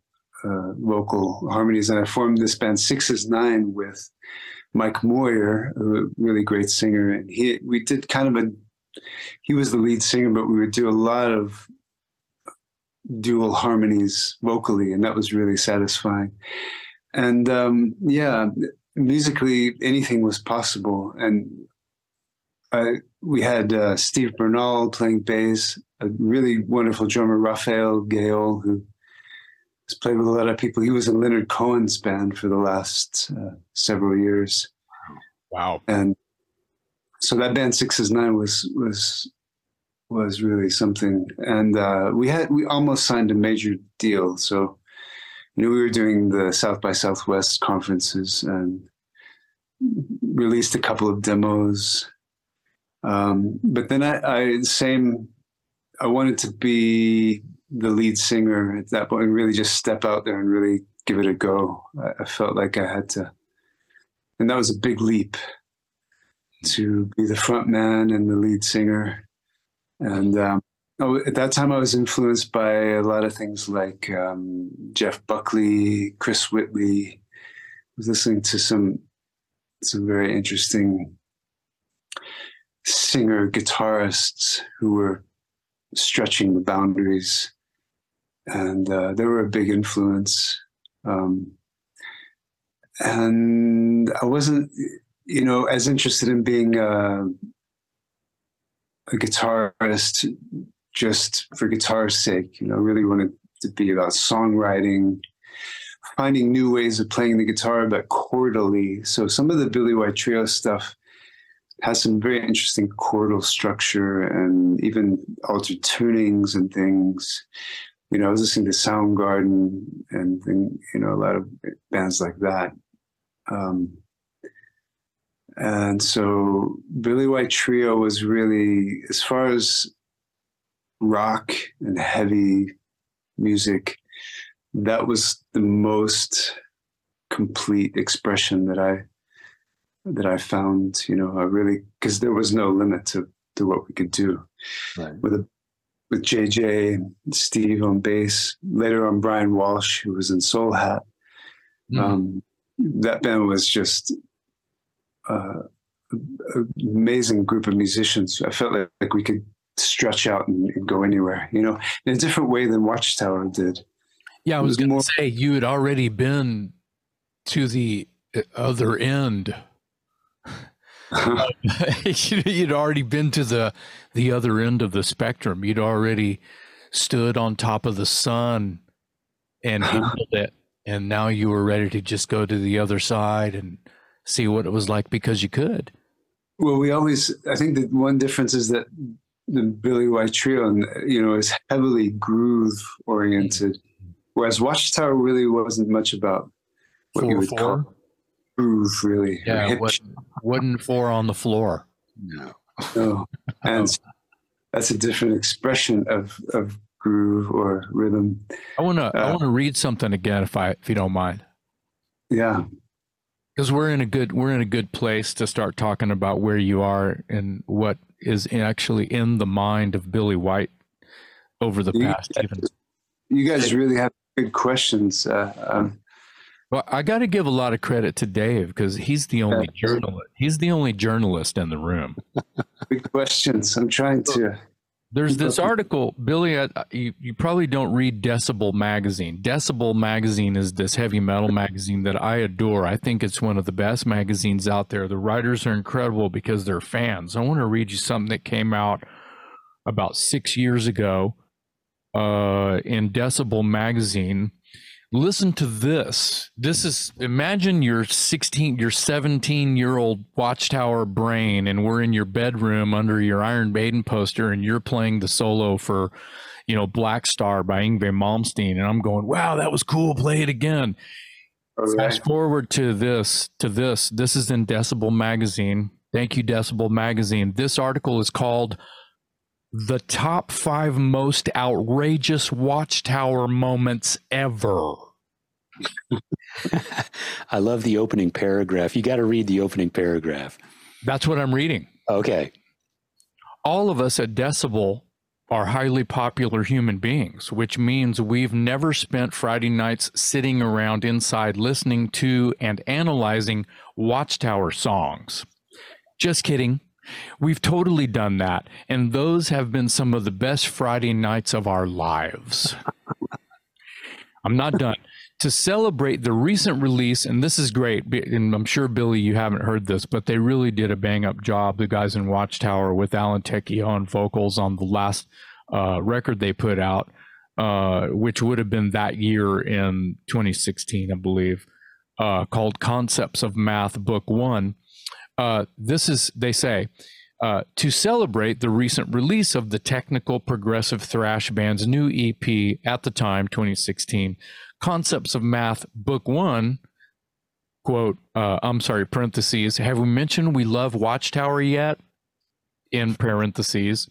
uh, vocal harmonies. And I formed this band Six is Nine with Mike Moyer, a really great singer. And he, we did kind of a, he was the lead singer, but we would do a lot of dual harmonies vocally, and that was really satisfying. And um, yeah, musically, anything was possible. And I, we had uh, Steve Bernal playing bass, a really wonderful drummer, Rafael Gayol, who He's played with a lot of people. He was in Leonard Cohen's band for the last uh, several years. Wow. And so that band Six is Nine was was was really something. And uh, we had we almost signed a major deal. So you know we were doing the South by Southwest conferences and released a couple of demos. Um, but then I, I same I wanted to be the lead singer at that point and really just step out there and really give it a go. I, I felt like I had to, and that was a big leap to be the front man and the lead singer. And um, oh, at that time, I was influenced by a lot of things like um, Jeff Buckley, Chris Whitley. I was listening to some some very interesting singer guitarists who were stretching the boundaries, and uh, they were a big influence. Um, and I wasn't, you know, as interested in being a, a guitarist just for guitar's sake. You know, I really wanted to be about songwriting, finding new ways of playing the guitar, but chordally. So some of the Billy White Trio stuff has some very interesting chordal structure and even altered tunings and things. You know, I was listening to Soundgarden and, and you know a lot of bands like that. Um, and so Billy White Trio was really, as far as rock and heavy music, that was the most complete expression that I that I found, you know, I really because there was no limit to to what we could do right. with a with JJ, Steve on bass, later on Brian Walsh, who was in Soul Hat. Mm. Um, that band was just uh, an amazing group of musicians. I felt like, like we could stretch out and, and, go anywhere, you know, in a different way than Watchtower did. Yeah, I was, was going to say you had already been to the other end you'd already been to the the other end of the spectrum. You'd already stood on top of the sun and handled it, and now you were ready to just go to the other side and see what it was like because you could. Well, we always. I think the one difference is that the Billy White Trio, and you know, is heavily groove oriented, whereas Watchtower really wasn't much about what four, you would four? call groove, really. Yeah, wooden four on the floor. No, no, and that's a different expression of of groove or rhythm. I want to uh, I want to read something again, if I if you don't mind. Yeah, because we're in a good we're in a good place to start talking about where you are and what is actually in the mind of Billy White over the past. You, even. you guys really have good questions. Uh, um, well, I got to give a lot of credit to Dave because he's the only journalist. He's the only journalist in the room. Big questions. I'm trying to. There's this article, Billy. you, you probably don't read Decibel magazine. Decibel magazine is this heavy metal magazine that I adore. I think it's one of the best magazines out there. The writers are incredible because they're fans. I want to read you something that came out about six years ago uh, in Decibel magazine listen to this. This is imagine your 16, your 17 year old Watchtower brain, and we're in your bedroom under your Iron Maiden poster, and you're playing the solo for, you know, Black Star by Yngwie Malmsteen, and I'm going, wow, that was cool. Play it again. Oh, okay. Fast forward to this, to this. This is in Decibel Magazine. Thank you, Decibel Magazine. This article is called the top five most outrageous watchtower moments ever. I love the opening paragraph. You got to read the opening paragraph. That's what I'm reading. Okay. All of us at Decibel are highly popular human beings, which means we've never spent Friday nights sitting around inside listening to and analyzing Watchtower songs. Just kidding. We've totally done that. And those have been some of the best Friday nights of our lives. I'm not done. To celebrate the recent release, and this is great, and I'm sure, Billy, you haven't heard this, but they really did a bang up job, the guys in Watchtower with Alan Tecchio on vocals on the last uh, record they put out, uh, which would have been that year in 2016, I believe, uh, called Concepts of Math, Book One uh, this is, they say, uh, to celebrate the recent release of the technical progressive thrash band's new EP at the time, 2016, Concepts of Math, Book One. Quote, uh, I'm sorry, parentheses. Have we mentioned we love Watchtower yet? In parentheses.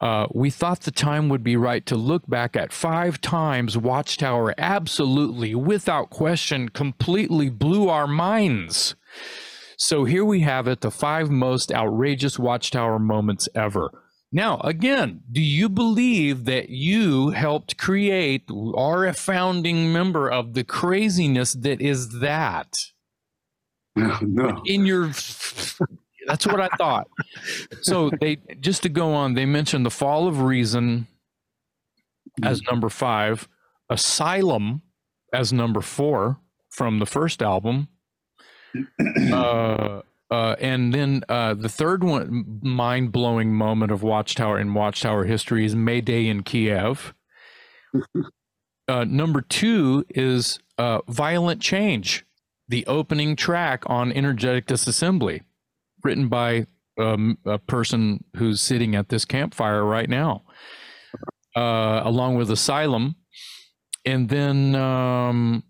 Uh, we thought the time would be right to look back at five times Watchtower absolutely, without question, completely blew our minds. So here we have it the five most outrageous Watchtower moments ever. Now, again, do you believe that you helped create, are a founding member of the craziness that is that? No, no. In your that's what I thought. So they just to go on, they mentioned the fall of reason as mm-hmm. number five, Asylum as number four from the first album, uh, uh, and then uh, the third one, mind blowing moment of Watchtower in Watchtower history is Mayday in Kiev. Uh, number two is uh, Violent Change, the opening track on Energetic Disassembly written by um, a person who's sitting at this campfire right now, uh, along with Asylum, and then um,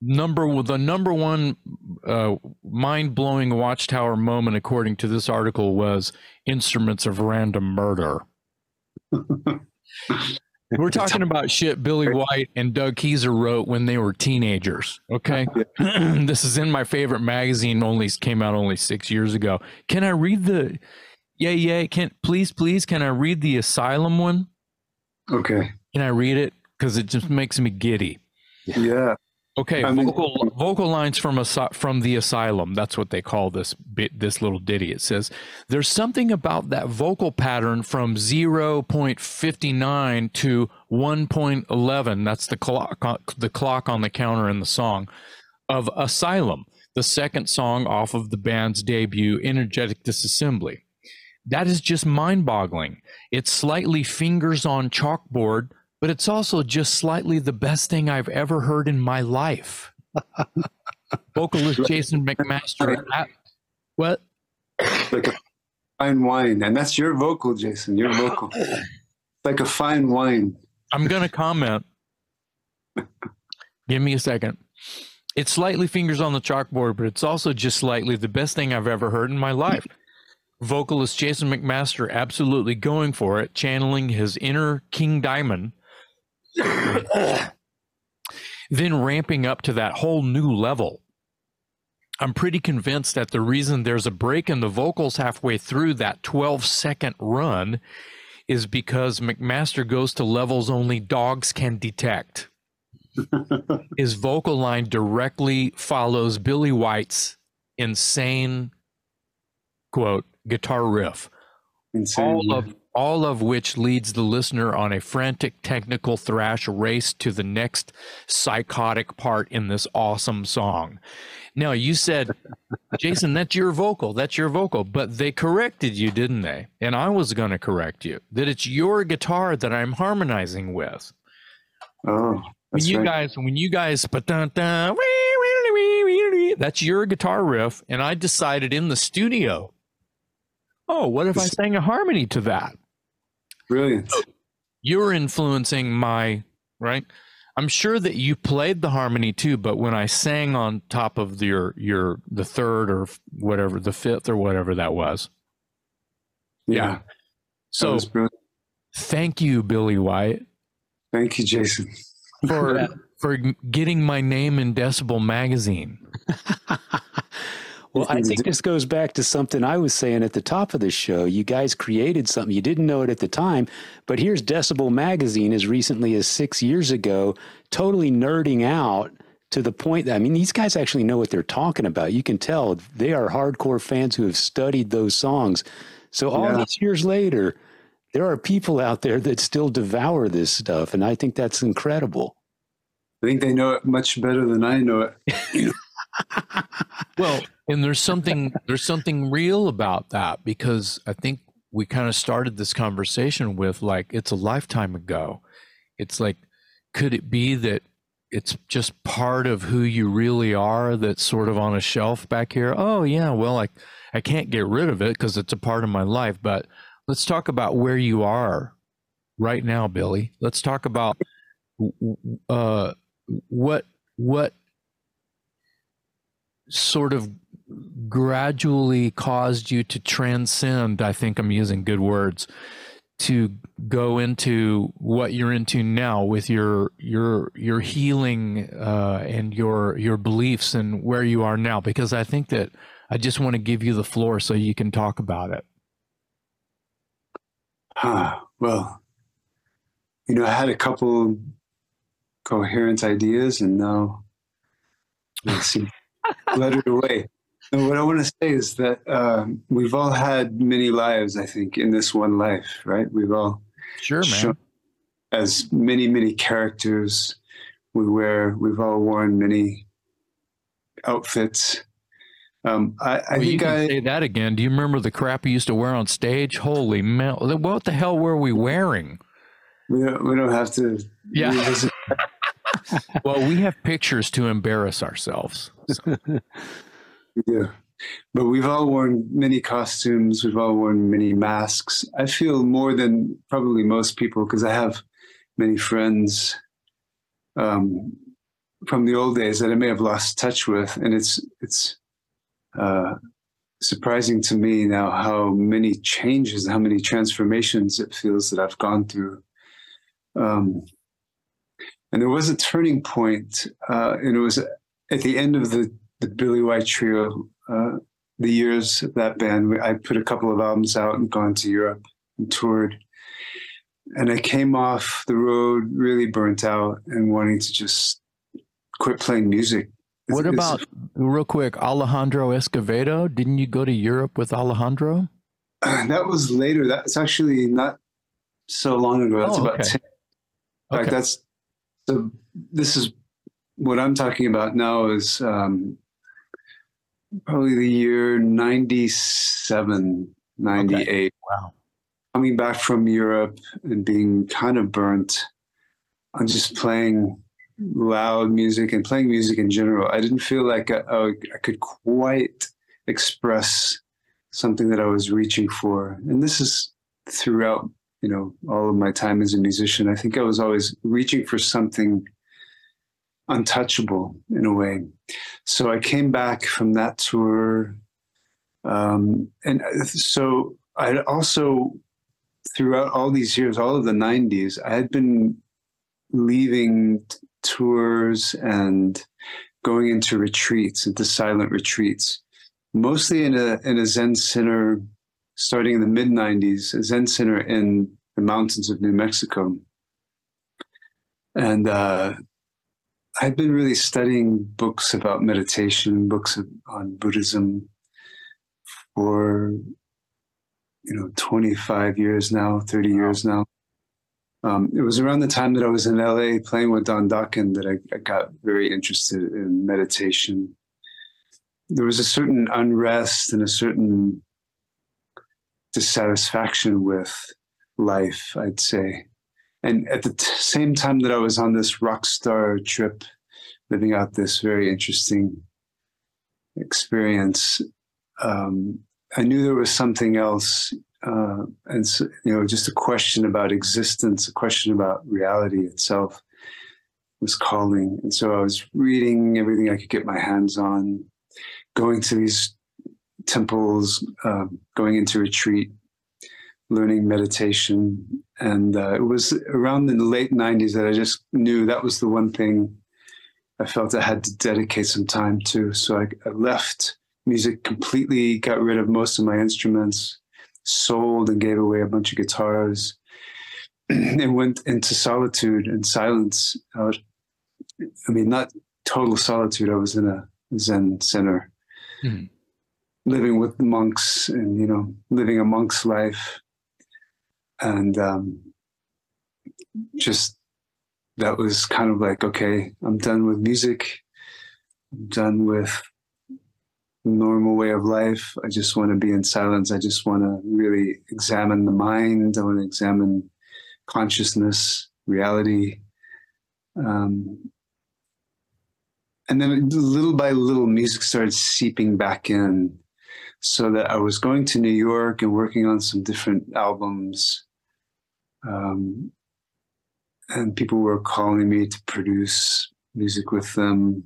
number the number one uh, mind blowing Watchtower moment, according to this article, was Instruments of Random Murder. We're talking about shit Billy White and Doug Keyser wrote when they were teenagers. Okay. this is in my favorite magazine, only came out only six years ago. Can I read the yeah, yeah, can please, please, can I read the asylum one? Okay. Can I read it? Because it just makes me giddy. Yeah. Okay, I mean- vocal vocal lines from a from the asylum. That's what they call this bit, this little ditty. It says there's something about that vocal pattern from 0.59 to 1.11. That's the clock uh, the clock on the counter in the song of Asylum, the second song off of the band's debut Energetic Disassembly. That is just mind-boggling. It's slightly fingers on chalkboard but it's also just slightly the best thing I've ever heard in my life. Vocalist Jason McMaster. At, what? Like a fine wine. And that's your vocal, Jason. Your vocal. like a fine wine. I'm going to comment. Give me a second. It's slightly fingers on the chalkboard, but it's also just slightly the best thing I've ever heard in my life. Vocalist Jason McMaster absolutely going for it, channeling his inner King Diamond then ramping up to that whole new level. I'm pretty convinced that the reason there's a break in the vocals halfway through that 12 second run is because McMaster goes to levels only dogs can detect. His vocal line directly follows Billy White's insane quote guitar riff. Insane. All of all of which leads the listener on a frantic technical thrash race to the next psychotic part in this awesome song. Now, you said, Jason, that's your vocal, that's your vocal, but they corrected you, didn't they? And I was going to correct you that it's your guitar that I'm harmonizing with. oh, When you right. guys, when you guys, that's your guitar riff, and I decided in the studio, oh, what if I sang a harmony to that? Brilliant. you're influencing my right i'm sure that you played the harmony too but when i sang on top of your your the third or whatever the fifth or whatever that was Yeah. so was thank you billy white Thank you, Jason. for for getting my name in decibel magazine Well, I think this goes back to something I was saying at the top of the show. You guys created something. You didn't know it at the time, but here's Decibel Magazine as recently as six years ago, totally nerding out to the point that, I mean, these guys actually know what they're talking about. You can tell they are hardcore fans who have studied those songs. So all Yeah. these years later, there are people out there that still devour this stuff. And I think that's incredible. I think they know it much better than I know it. well and there's something there's something real about that because i think we kind of started this conversation with like it's a lifetime ago it's like could it be that it's just part of who you really are that's sort of on a shelf back here. Oh yeah, well I I can't get rid of it because it's a part of my life. But let's talk about where you are right now, Billy. Let's talk about uh, what what sort of gradually caused you to transcend. I think I'm using good words to go into what you're into now with your your your healing uh, and your your beliefs and where you are now because I think that I just want to give you the floor so you can talk about it. Huh. Well, you know, I had a couple coherent ideas and now they seem cluttered away. And what I want to say is that um, we've all had many lives, I think, in this one life, right? We've all sure, man. As many, many characters we wear, we've all worn many outfits. Um, I, I well, think I say that again. Do you remember the crap you used to wear on stage? Holy man! What the hell were we wearing? We don't, we don't have to. Yeah. well, we have pictures to embarrass ourselves. So. Yeah. But we've all worn many costumes. We've all worn many masks. I feel more than probably most people because I have many friends um, from the old days that I may have lost touch with, and it's it's uh, surprising to me now how many changes, how many transformations it feels that I've gone through. Um, and there was a turning point, uh, and it was at the end of the the Billy White Trio, uh, the years of that band, I put a couple of albums out and gone to Europe and toured. And I came off the road really burnt out and wanting to just quit playing music. What about, real quick, Alejandro Escovedo? Didn't you go to Europe with Alejandro? that was later. That's actually not so long ago. That's oh, about 10. In fact, that's so this is what I'm talking about now is um, probably the year 97, 98. Okay. Wow. Coming back from Europe and being kind of burnt on just playing loud music and playing music in general. I didn't feel like I, I could quite express something that I was reaching for. And this is throughout, you know, all of my time as a musician. I think I was always reaching for something untouchable in a way. So I came back from that tour. Um, and so I also, throughout all these years, all of the 90s, I had been leaving tours and going into retreats, into silent retreats, mostly in a, in a Zen center starting in the mid 90s, a Zen center in the mountains of New Mexico. And uh, I've been really studying books about meditation, books on Buddhism for you know 25 years now, 30 years now. Um, it was around the time that I was in LA playing with Don Dokken that I, I got very interested in meditation. There was a certain unrest and a certain dissatisfaction with life, I'd say. And at the t- same time that I was on this rock star trip, living out this very interesting experience, um, I knew there was something else. Uh, and, so, you know, just a question about existence, a question about reality itself was calling. And so I was reading everything I could get my hands on, going to these temples, uh, going into retreat, learning meditation. And uh, it was around the late 90s that I just knew that was the one thing I felt I had to dedicate some time to. So I, I left music completely, got rid of most of my instruments, sold and gave away a bunch of guitars, and went into solitude and silence. I, was, I mean, not total solitude. I was in a Zen center. Mm-hmm living with monks and you know living a monk's life. And um, just that was kind of like okay i'm done with music. I'm done with normal way of life. I just want to be in silence. I just want to really examine the mind. I want to examine consciousness reality. Um, and then little by little, music started seeping back in, so that I was going to New York and working on some different albums. Um, and people were calling me to produce music with them.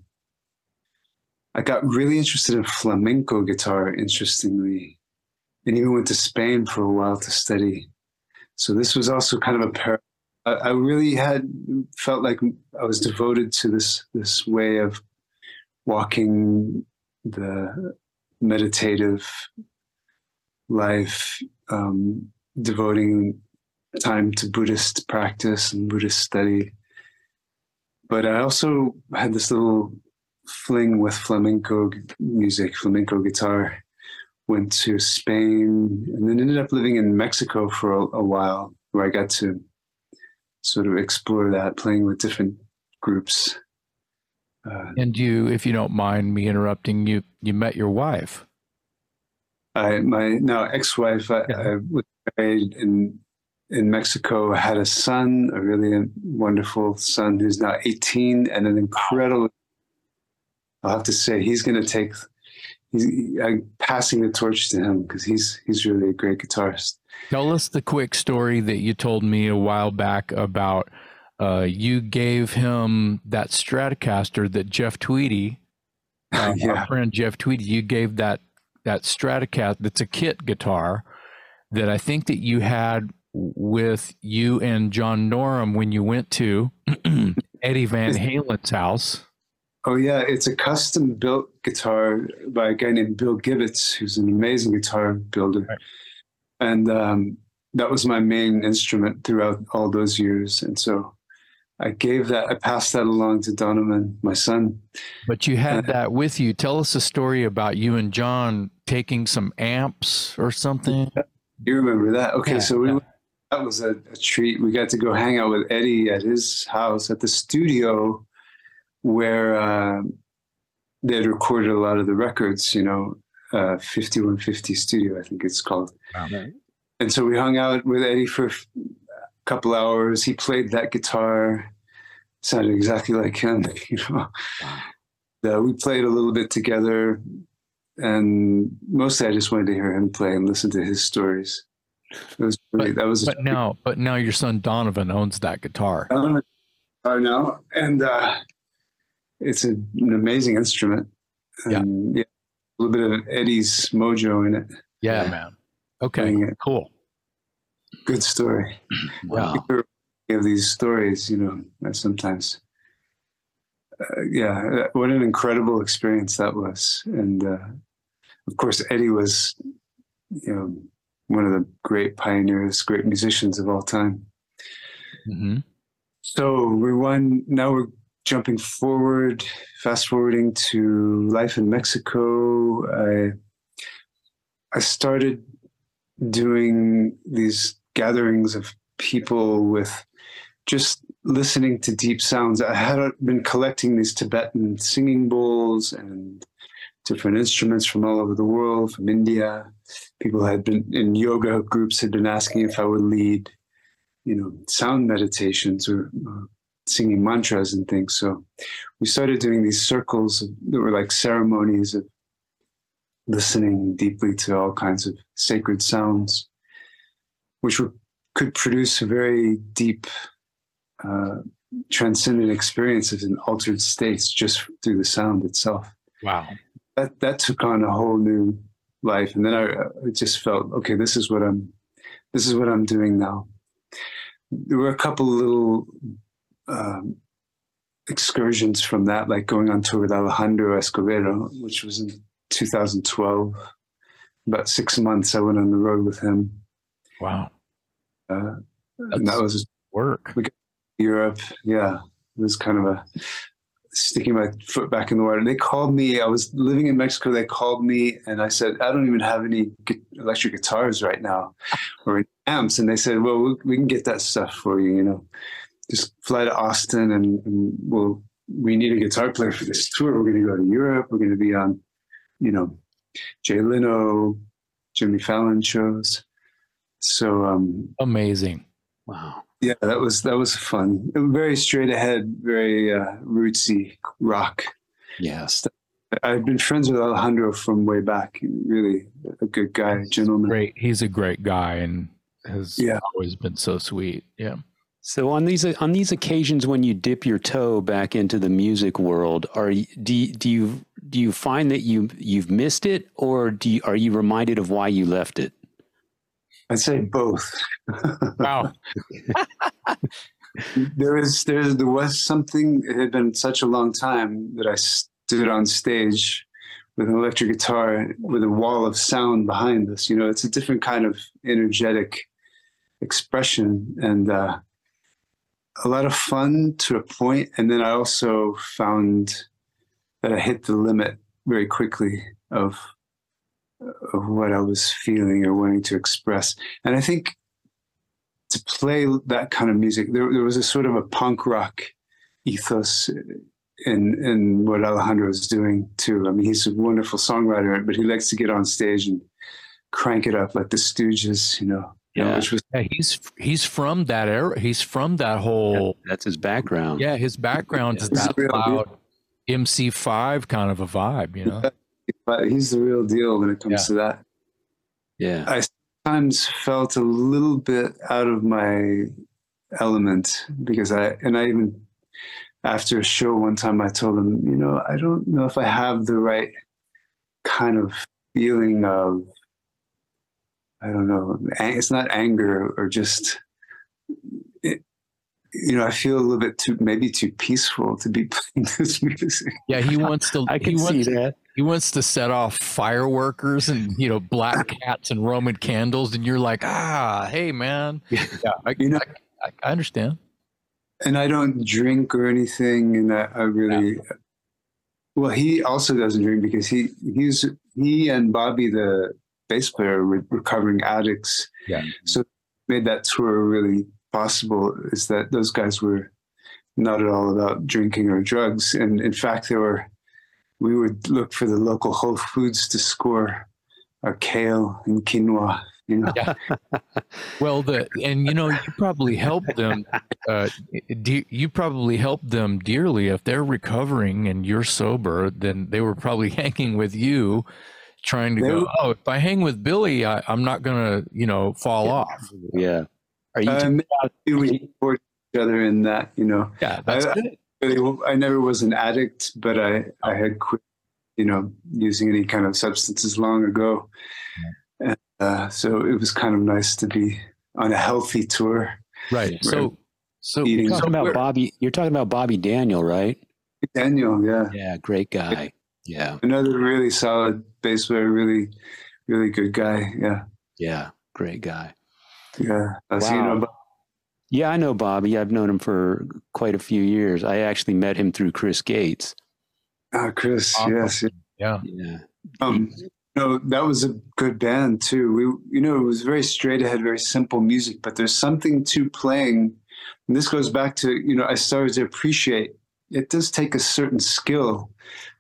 I got really interested in flamenco guitar, interestingly, and even went to Spain for a while to study. So this was also kind of a pair. I really had felt like I was devoted to this this way of walking the meditative life, um, devoting time to Buddhist practice and Buddhist study. But I also had this little fling with flamenco music, flamenco guitar. Went to Spain and then ended up living in Mexico for a, a while, where I got to sort of explore that, playing with different groups. Uh, and you, if you don't mind me interrupting, you you met your wife. I my now ex-wife. I, yeah. I was married in in Mexico. had a son, a really wonderful son who's now 18, and an incredible. I'll have to say he's going to take. He's I'm passing the torch to him because he's he's really a great guitarist. Tell us the quick story that you told me a while back about uh, you gave him that Stratocaster that Jeff Tweedy, uh, yeah. our friend Jeff Tweedy, you gave that that Stratocaster that's a kit guitar that I think that you had with you and John Norum when you went to Eddie Van Halen's house. Oh yeah, it's a custom built guitar by a guy named Bill Gibbets, who's an amazing guitar builder. Right. And um, that was my main instrument throughout all those years. And so I gave that, I passed that along to Donovan, my son. But you had that with you. Tell us a story about you and John taking some amps or something. You remember that? Okay, yeah, so we yeah. that was a, a, treat. We got to go hang out with Eddie at his house at the studio where uh, they had recorded a lot of the records. You know, uh, 5150 Studio, I think it's called. Wow. And so we hung out with Eddie for couple hours. He played that guitar, sounded exactly like him. You know, wow. we played a little bit together, and mostly I just wanted to hear him play and listen to his stories. It was really, but, that was. But now, but now your son Donovan owns that guitar. I know, and uh, it's a, an amazing instrument. And, yeah. yeah, a little bit of Eddie's mojo in it. Yeah, yeah. man. Okay, cool good story. Wow. Of these stories, you know, sometimes. Uh, yeah, uh, what an incredible experience that was, and uh, of course Eddie was, you know, one of the great pioneers, great musicians of all time. Mm-hmm. So we won. Now we're jumping forward, fast forwarding to life in Mexico. I I started doing these gatherings of people with just listening to deep sounds. I had been collecting these Tibetan singing bowls and different instruments from all over the world, from India. People had been in yoga groups had been asking if I would lead, you know, sound meditations or singing mantras and things. So we started doing these circles that were like ceremonies of listening deeply to all kinds of sacred sounds which were, could produce very deep, uh, transcendent experiences in altered states just through the sound itself. Wow. That, that took on a whole new life. And then I, I just felt, okay, this is what I'm, this is what I'm doing now. There were a couple little um, excursions from that, like going on tour with Alejandro Escovedo, which was in 2012. About six months I went on the road with him. Wow. Uh, and that was work. Europe, yeah, it was kind of a sticking my foot back in the water. They called me. I was living in Mexico. They called me, and I said, "I don't even have any electric guitars right now, or amps." And they said, "Well, we, we can get that stuff for you. You know, just fly to Austin, and, and we'll. We need a guitar player for this tour. We're going to go to Europe. We're going to be on, you know, Jay Leno, Jimmy Fallon shows." So um, amazing! Wow. Yeah, that was that was fun. Very straight ahead, very uh, rootsy rock. Yes. I've been friends with Alejandro from way back. Really a good guy, gentleman. Great. He's a great guy and has Yeah. always been so sweet. Yeah. So on these on these occasions when you dip your toe back into the music world, are you, do you, do you do you find that you you've missed it, or do you, are you reminded of why you left it? I'd say both. Wow. there is there there was something. It had been such a long time that I stood on stage with an electric guitar with a wall of sound behind us. You know, it's a different kind of energetic expression and uh, a lot of fun to a point. And then I also found that I hit the limit very quickly of of what I was feeling or wanting to express. And I think to play that kind of music, there, there was a sort of a punk rock ethos in in what Alejandro is doing too. I mean, he's a wonderful songwriter, but he likes to get on stage and crank it up like the Stooges, you know. you know, Yeah. which was Yeah, he's he's from that era. He's from that whole. That's his background. Yeah, his background is that real deal. loud MC5 kind of a vibe. You know. But he's the real deal when it comes Yeah. to that. Yeah. I sometimes felt a little bit out of my element because I and I even after a show one time I told him, you know, I don't know if I have the right kind of feeling of I don't know, it's not anger or just it, you know, I feel a little bit too maybe too peaceful to be playing this music. Yeah, he wants to. I he can see wants, that. He wants to set off fireworkers and you know black cats and Roman candles, and you're like, ah, hey man. Yeah, I, You know- I, I understand. and I don't drink or anything, and I, I really. Well, he also doesn't drink because he he's he and Bobby, the bass player, were recovering addicts. Yeah. So made that tour really possible is that those guys were not at all about drinking or drugs, and in fact, they were. We would look for the local Whole Foods to score our kale and quinoa. You know. Yeah. Well, the and you know you probably helped them. Uh, de- you probably helped them dearly if they're recovering and you're sober. Then they were probably hanging with you, trying to They go. were- Oh, if I hang with Billy, I, I'm not gonna you know fall off. Yeah. Are you? Um, we support each other in that, you know. Yeah, that's I- good. Really, I never was an addict, but I, I had quit, you know, using any kind of substances long ago. And, uh, so it was kind of nice to be on a healthy tour. Right. So so You're talking about Bobby. You're talking about Bobby Daniel, right? Daniel, yeah, Yeah. Great guy. Yeah. another really solid bass player, really, really good guy. Yeah, Yeah. Great guy. yeah. I was, you Wow. Know, but- Yeah, I know Bobby. I've known him for quite a few years. I actually met him through Chris Gates. ah, Chris, Awesome. yes. yeah. Yeah. Um, no, that was a good band too. We, you know, it was very straight ahead, very simple music. But there's something to playing, and this goes back to you know, I started to appreciate. It does take a certain skill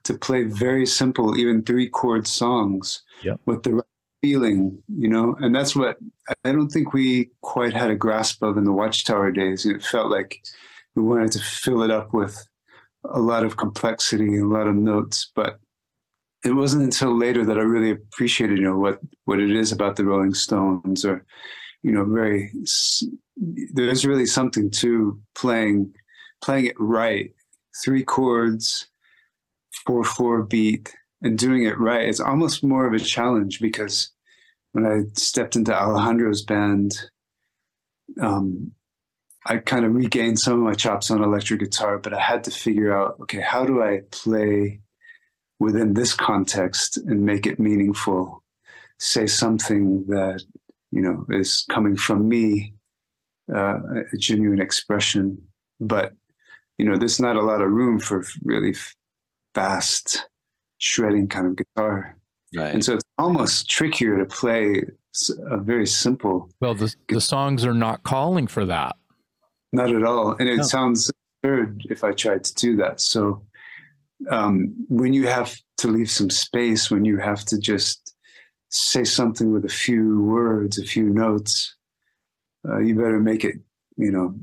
to play very simple, even three chord songs Yep. with the right feeling, you know. And that's what I don't think we quite had a grasp of in the Watchtower days. It felt like we wanted to fill it up with a lot of complexity and a lot of notes, but it wasn't until later that I really appreciated, you know, what what it is about the Rolling Stones, or you know, very. There's really something to playing, playing it right, three chords, four four beat, and doing it right. It's almost more of a challenge because when I stepped into Alejandro's band, um, I kind of regained some of my chops on electric guitar, but I had to figure out, okay, how do I play within this context and make it meaningful? Say something that you know is coming from me, uh, a genuine expression, but you know, there's not a lot of room for really fast shredding kind of guitar, Right. and so it's almost trickier to play a very simple Well, the the songs are not calling for that. Not at all. And it No. sounds absurd if I tried to do that. So um, when you have to leave some space, when you have to just say something with a few words, a few notes, uh, you better make it, you know,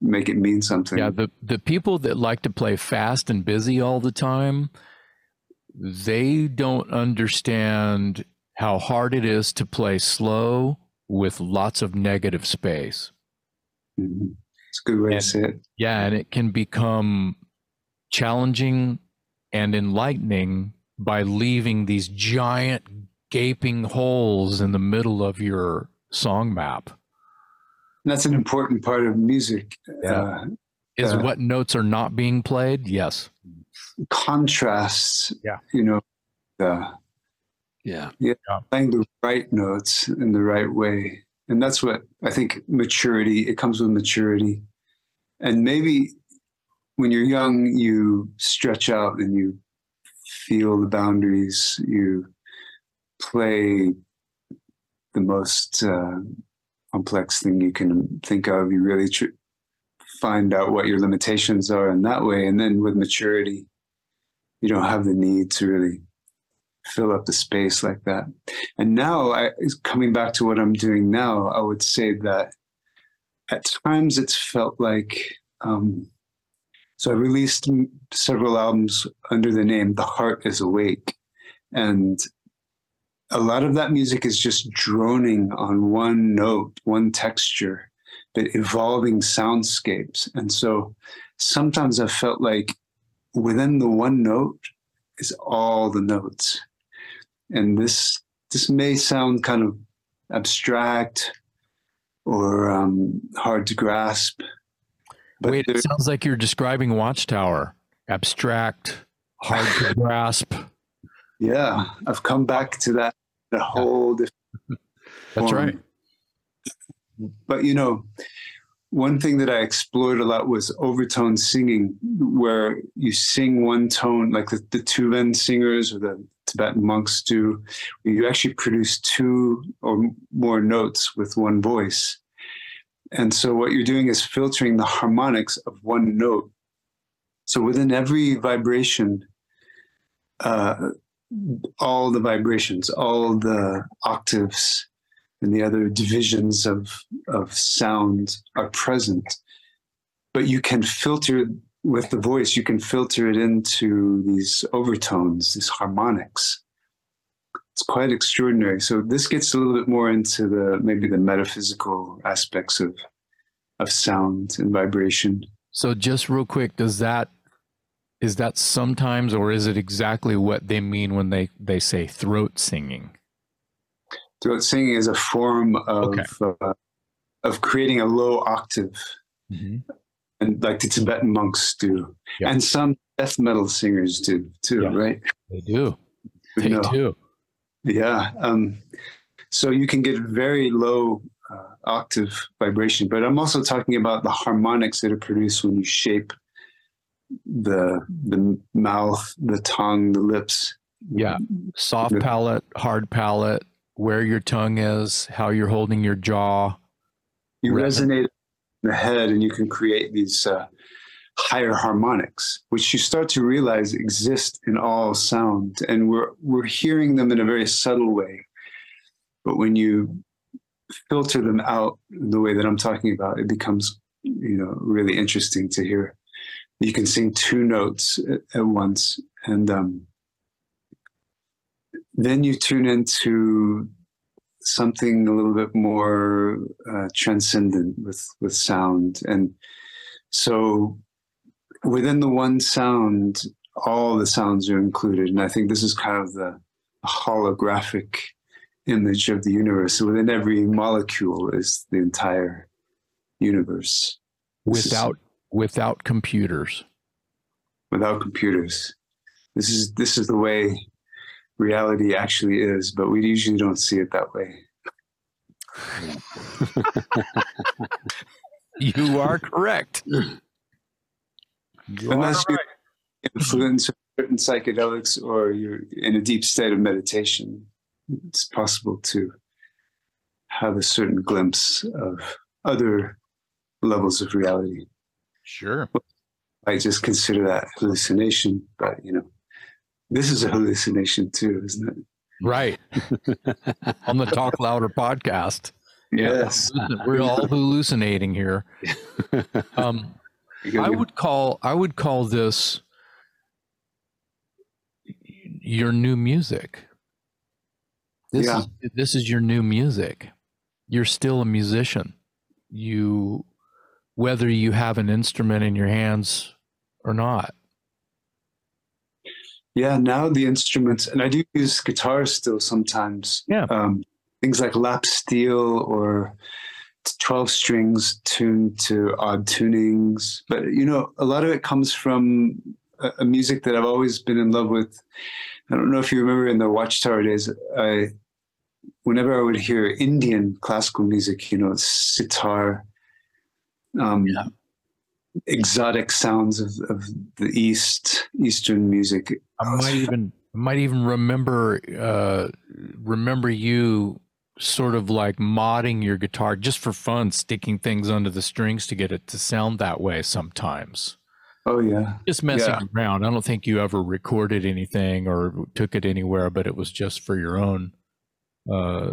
make it mean something. Yeah, the the people that like to play fast and busy all the time, they don't understand how hard it is to play slow with lots of negative space. Mm-hmm. It's a good way and, to say it. Yeah, and it can become challenging and enlightening by leaving these giant gaping holes in the middle of your song map. That's an important part of music. Yeah. Uh, Is uh, what notes are not being played? Yes. Contrasts. Yeah. You know, uh, yeah. yeah. Playing the right notes in the right way. And that's what I think maturity, it comes with maturity. And maybe when you're young, you stretch out and you feel the boundaries, you play the most uh, complex thing you can think of. You really tr- find out what your limitations are in that way. And then with maturity, you don't have the need to really fill up the space like that. And now, I, coming back to what I'm doing now, I would say that at times it's felt like. Um, so I released several albums under the name The Heart is Awake. And a lot of that music is just droning on one note, one texture, but evolving soundscapes. And so sometimes I felt like within the one note is all the notes. And this this may sound kind of abstract or um, hard to grasp. But Wait, it sounds like you're describing Watchtower. Abstract, hard to grasp. Yeah, I've come back to that the whole different. That's form. right. But you know, one thing that I explored a lot was overtone singing, where you sing one tone, like the, the Tuvan singers or the Tibetan monks do. You actually produce two or more notes with one voice. And so what you're doing is filtering the harmonics of one note. So within every vibration, uh, all the vibrations, all the octaves, and the other divisions of, of sound are present. But you can filter with the voice, you can filter it into these overtones, these harmonics. It's quite extraordinary. So this gets a little bit more into the maybe the metaphysical aspects of of sound and vibration. So just real quick, does that is that sometimes or is it exactly what they mean when they they say throat singing throat singing is a form of okay. uh, of creating a low octave mm-hmm. and like the tibetan monks do yep. and some death metal singers do too yeah. right they do they you know, do yeah um, so you can get very low uh, octave vibration but i'm also talking about the harmonics that are produced when you shape the the mouth, the tongue, the lips. Yeah, soft palate, hard palate, where your tongue is, how you're holding your jaw. You resonate in the head, and you can create these uh, higher harmonics, which you start to realize exist in all sound, and we're we're hearing them in a very subtle way. But when you filter them out the way that I'm talking about, it becomes you know really interesting to hear you can sing two notes at, at once and um, then you tune into something a little bit more uh, transcendent with with sound and so within the one sound all the sounds are included and i think this is kind of the holographic image of the universe so within every molecule is the entire universe without without computers. Without computers. This is this is the way reality actually is, but we usually don't see it that way. you are correct. You Unless you influence certain psychedelics or you're in a deep state of meditation, it's possible to have a certain glimpse of other levels of reality. Sure. I just consider that hallucination, but you know, this is a hallucination too, isn't it? Right. On the Talk Louder podcast. Yes. we're all hallucinating here. Um, I would call I would call this your new music. This Yeah. is this is your new music. You're still a musician. You whether you have an instrument in your hands or not. Yeah, now the instruments, and I do use guitar still sometimes. Yeah. Um, things like lap steel or 12 strings tuned to odd tunings. But, you know, a lot of it comes from a, a music that I've always been in love with. I don't know if you remember in the Watchtower days, I, whenever I would hear Indian classical music, you know, sitar, um, Yeah. Exotic sounds of, of the East, Eastern music. I might even I might even remember uh remember you sort of like modding your guitar just for fun, sticking things under the strings to get it to sound that way sometimes. Oh, yeah. Just messing Yeah. around. I don't think you ever recorded anything or took it anywhere, but it was just for your own uh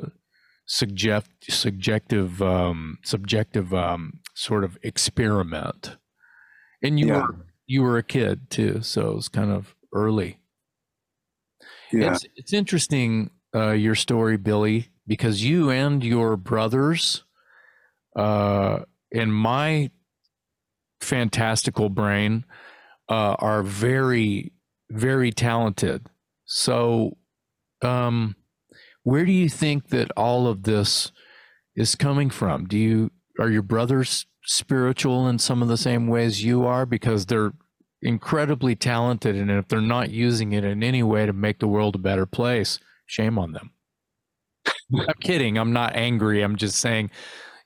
subject subjective um subjective um sort of experiment. And you Yeah. were you were a kid too, so it was kind of early. Yeah. It's it's interesting uh, your story, Billy, because you and your brothers, uh, in my fantastical brain, uh, are very very talented. So, um, where do you think that all of this is coming from? Do you are your brothers spiritual in some of the same ways you are because they're incredibly talented and if they're not using it in any way to make the world a better place shame on them. I'm kidding. I'm not angry. I'm just saying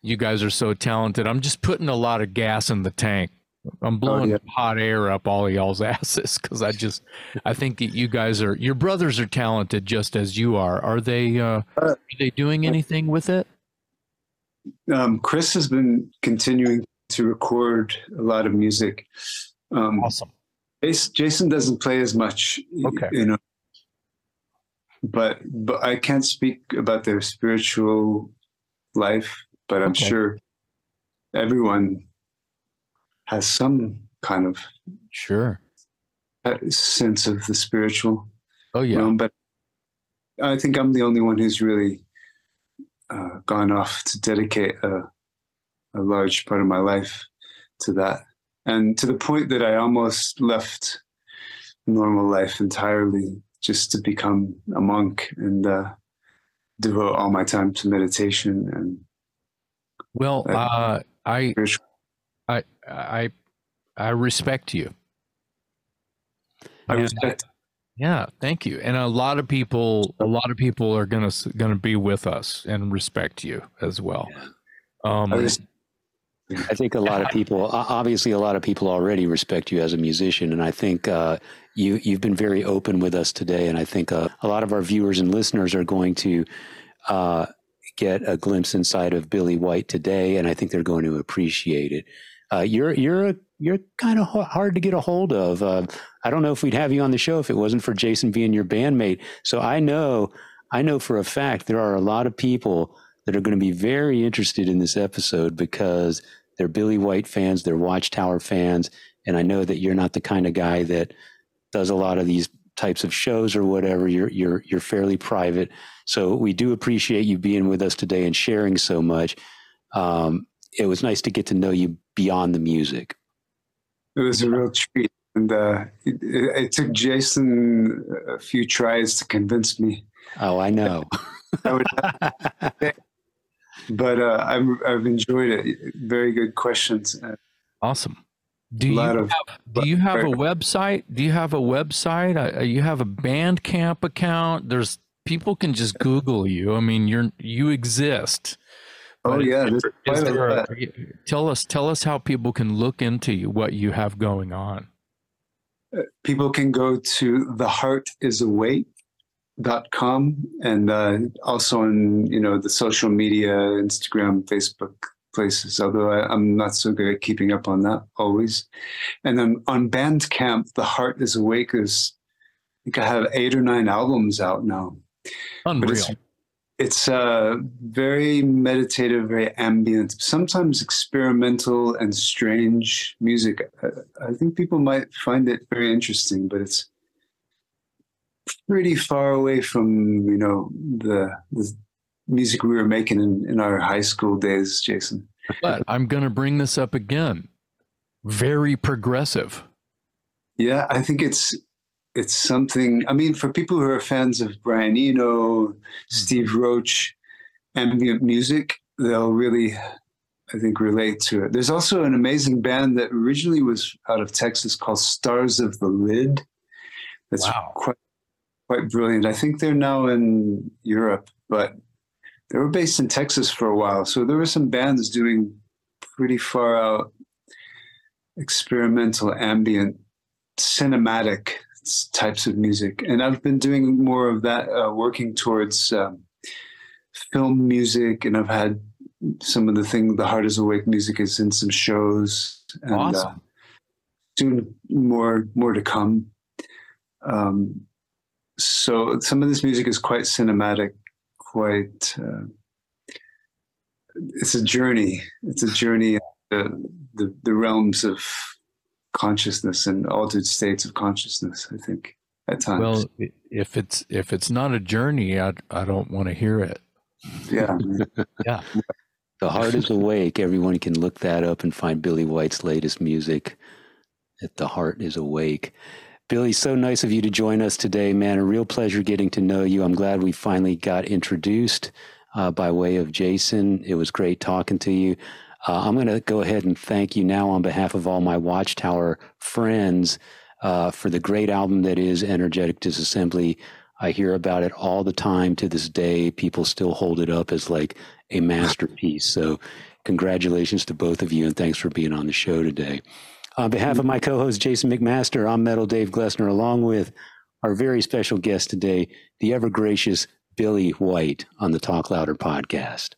you guys are so talented. I'm just putting a lot of gas in the tank. I'm blowing yeah. hot air up all y'all's asses because i just i think that you guys are your brothers are talented just as you are. Are they uh are they doing anything with it um, Chris has been continuing to record a lot of music. Um, awesome Jason doesn't play as much, Okay. you know, but but I can't speak about their spiritual life. But I'm Okay. sure everyone has some kind of sure sense of the spiritual. oh yeah Um, but I think I'm the only one who's really uh, gone off to dedicate a, a large part of my life to that. And to the point that I almost left normal life entirely just to become a monk and uh, devote all my time to meditation and well Uh, i. I I I respect you. I And- respect. Yeah, thank you. And a lot of people, a lot of people are gonna gonna be with us and respect you as well. Um, I res- I think a lot of people, obviously, a lot of people already respect you as a musician, and I think uh, you you've been very open with us today, and I think uh, a lot of our viewers and listeners are going to uh, get a glimpse inside of Billy White today, and I think they're going to appreciate it. Uh, you're you're a, you're kind of hard to get a hold of. Uh, I don't know if we'd have you on the show if it wasn't for Jason being your bandmate. So I know I know for a fact there are a lot of people that are going to be very interested in this episode because they're Billy White fans, they're Watchtower fans, and I know that you're not the kind of guy that does a lot of these types of shows or whatever. You're you're you're fairly private, so we do appreciate you being with us today and sharing so much. Um, it was nice to get to know you beyond the music. It was a real treat. And uh, it, it, it took Jason a few tries to convince me. Oh, I know. I would but uh, I've, I've enjoyed it. Very good questions. Uh, awesome. Do you lot of do you have a website? Do you have a website? Uh, you have a Bandcamp account? There's people can just Google you. I mean, you're you exist. Oh But yeah, is there's there- quite is there a- tell us tell us how people can look into you, what you have going on. people can go to theheartisawake.com and uh, also on you know the social media, Instagram, Facebook places. Although I, I'm not so good at keeping up on that always. And then on Bandcamp, The Heart Is Awake is I think I have eight or nine albums out now. But Unreal. It's uh, very meditative, very ambient, sometimes experimental and strange music. I, I think people might find it very interesting, but it's pretty far away from you know the, the music we were making in, in our high school days, Jason. But I'm going to bring this up again. Very progressive. Yeah, I think it's it's something. I mean, for people who are fans of Brian Eno, mm-hmm. Steve Roach, ambient music, they'll really, I think, relate to it. There's also an amazing band that originally was out of Texas called Stars of the Lid. That's Wow. quite quite brilliant. I think they're now in Europe, but they were based in Texas for a while. So there were some bands doing pretty far out experimental ambient cinematic types of music. And i've been doing more of that uh, working towards um, film music and i've had some of the thing the heart is awake music is in some shows and uh, soon more more to come. Um, so some of this music is quite cinematic quite uh, it's a journey. It's a journey uh, the, the realms of consciousness and altered states of consciousness i think at times Well, if it's if it's not a journey, I I don't want to hear it. yeah yeah. The Heart is Awake. Everyone can look that up and find Billy White's latest music at The Heart is Awake. Billy, so nice of you to join us today, man. A real pleasure getting to know you. I'm glad we finally got introduced uh, by way of Jason. It was great talking to you. Uh, I'm going to go ahead and thank you now on behalf of all my Watchtower friends uh, for the great album that is Energetic Disassembly. I hear about it all the time to this day. People still hold it up as like a masterpiece. So, congratulations to both of you, and thanks for being on the show today. On behalf of my co host, Jason McMaster, I'm Metal Dave Glessner, along with our very special guest today, the ever gracious Billy White on the Talk Louder podcast.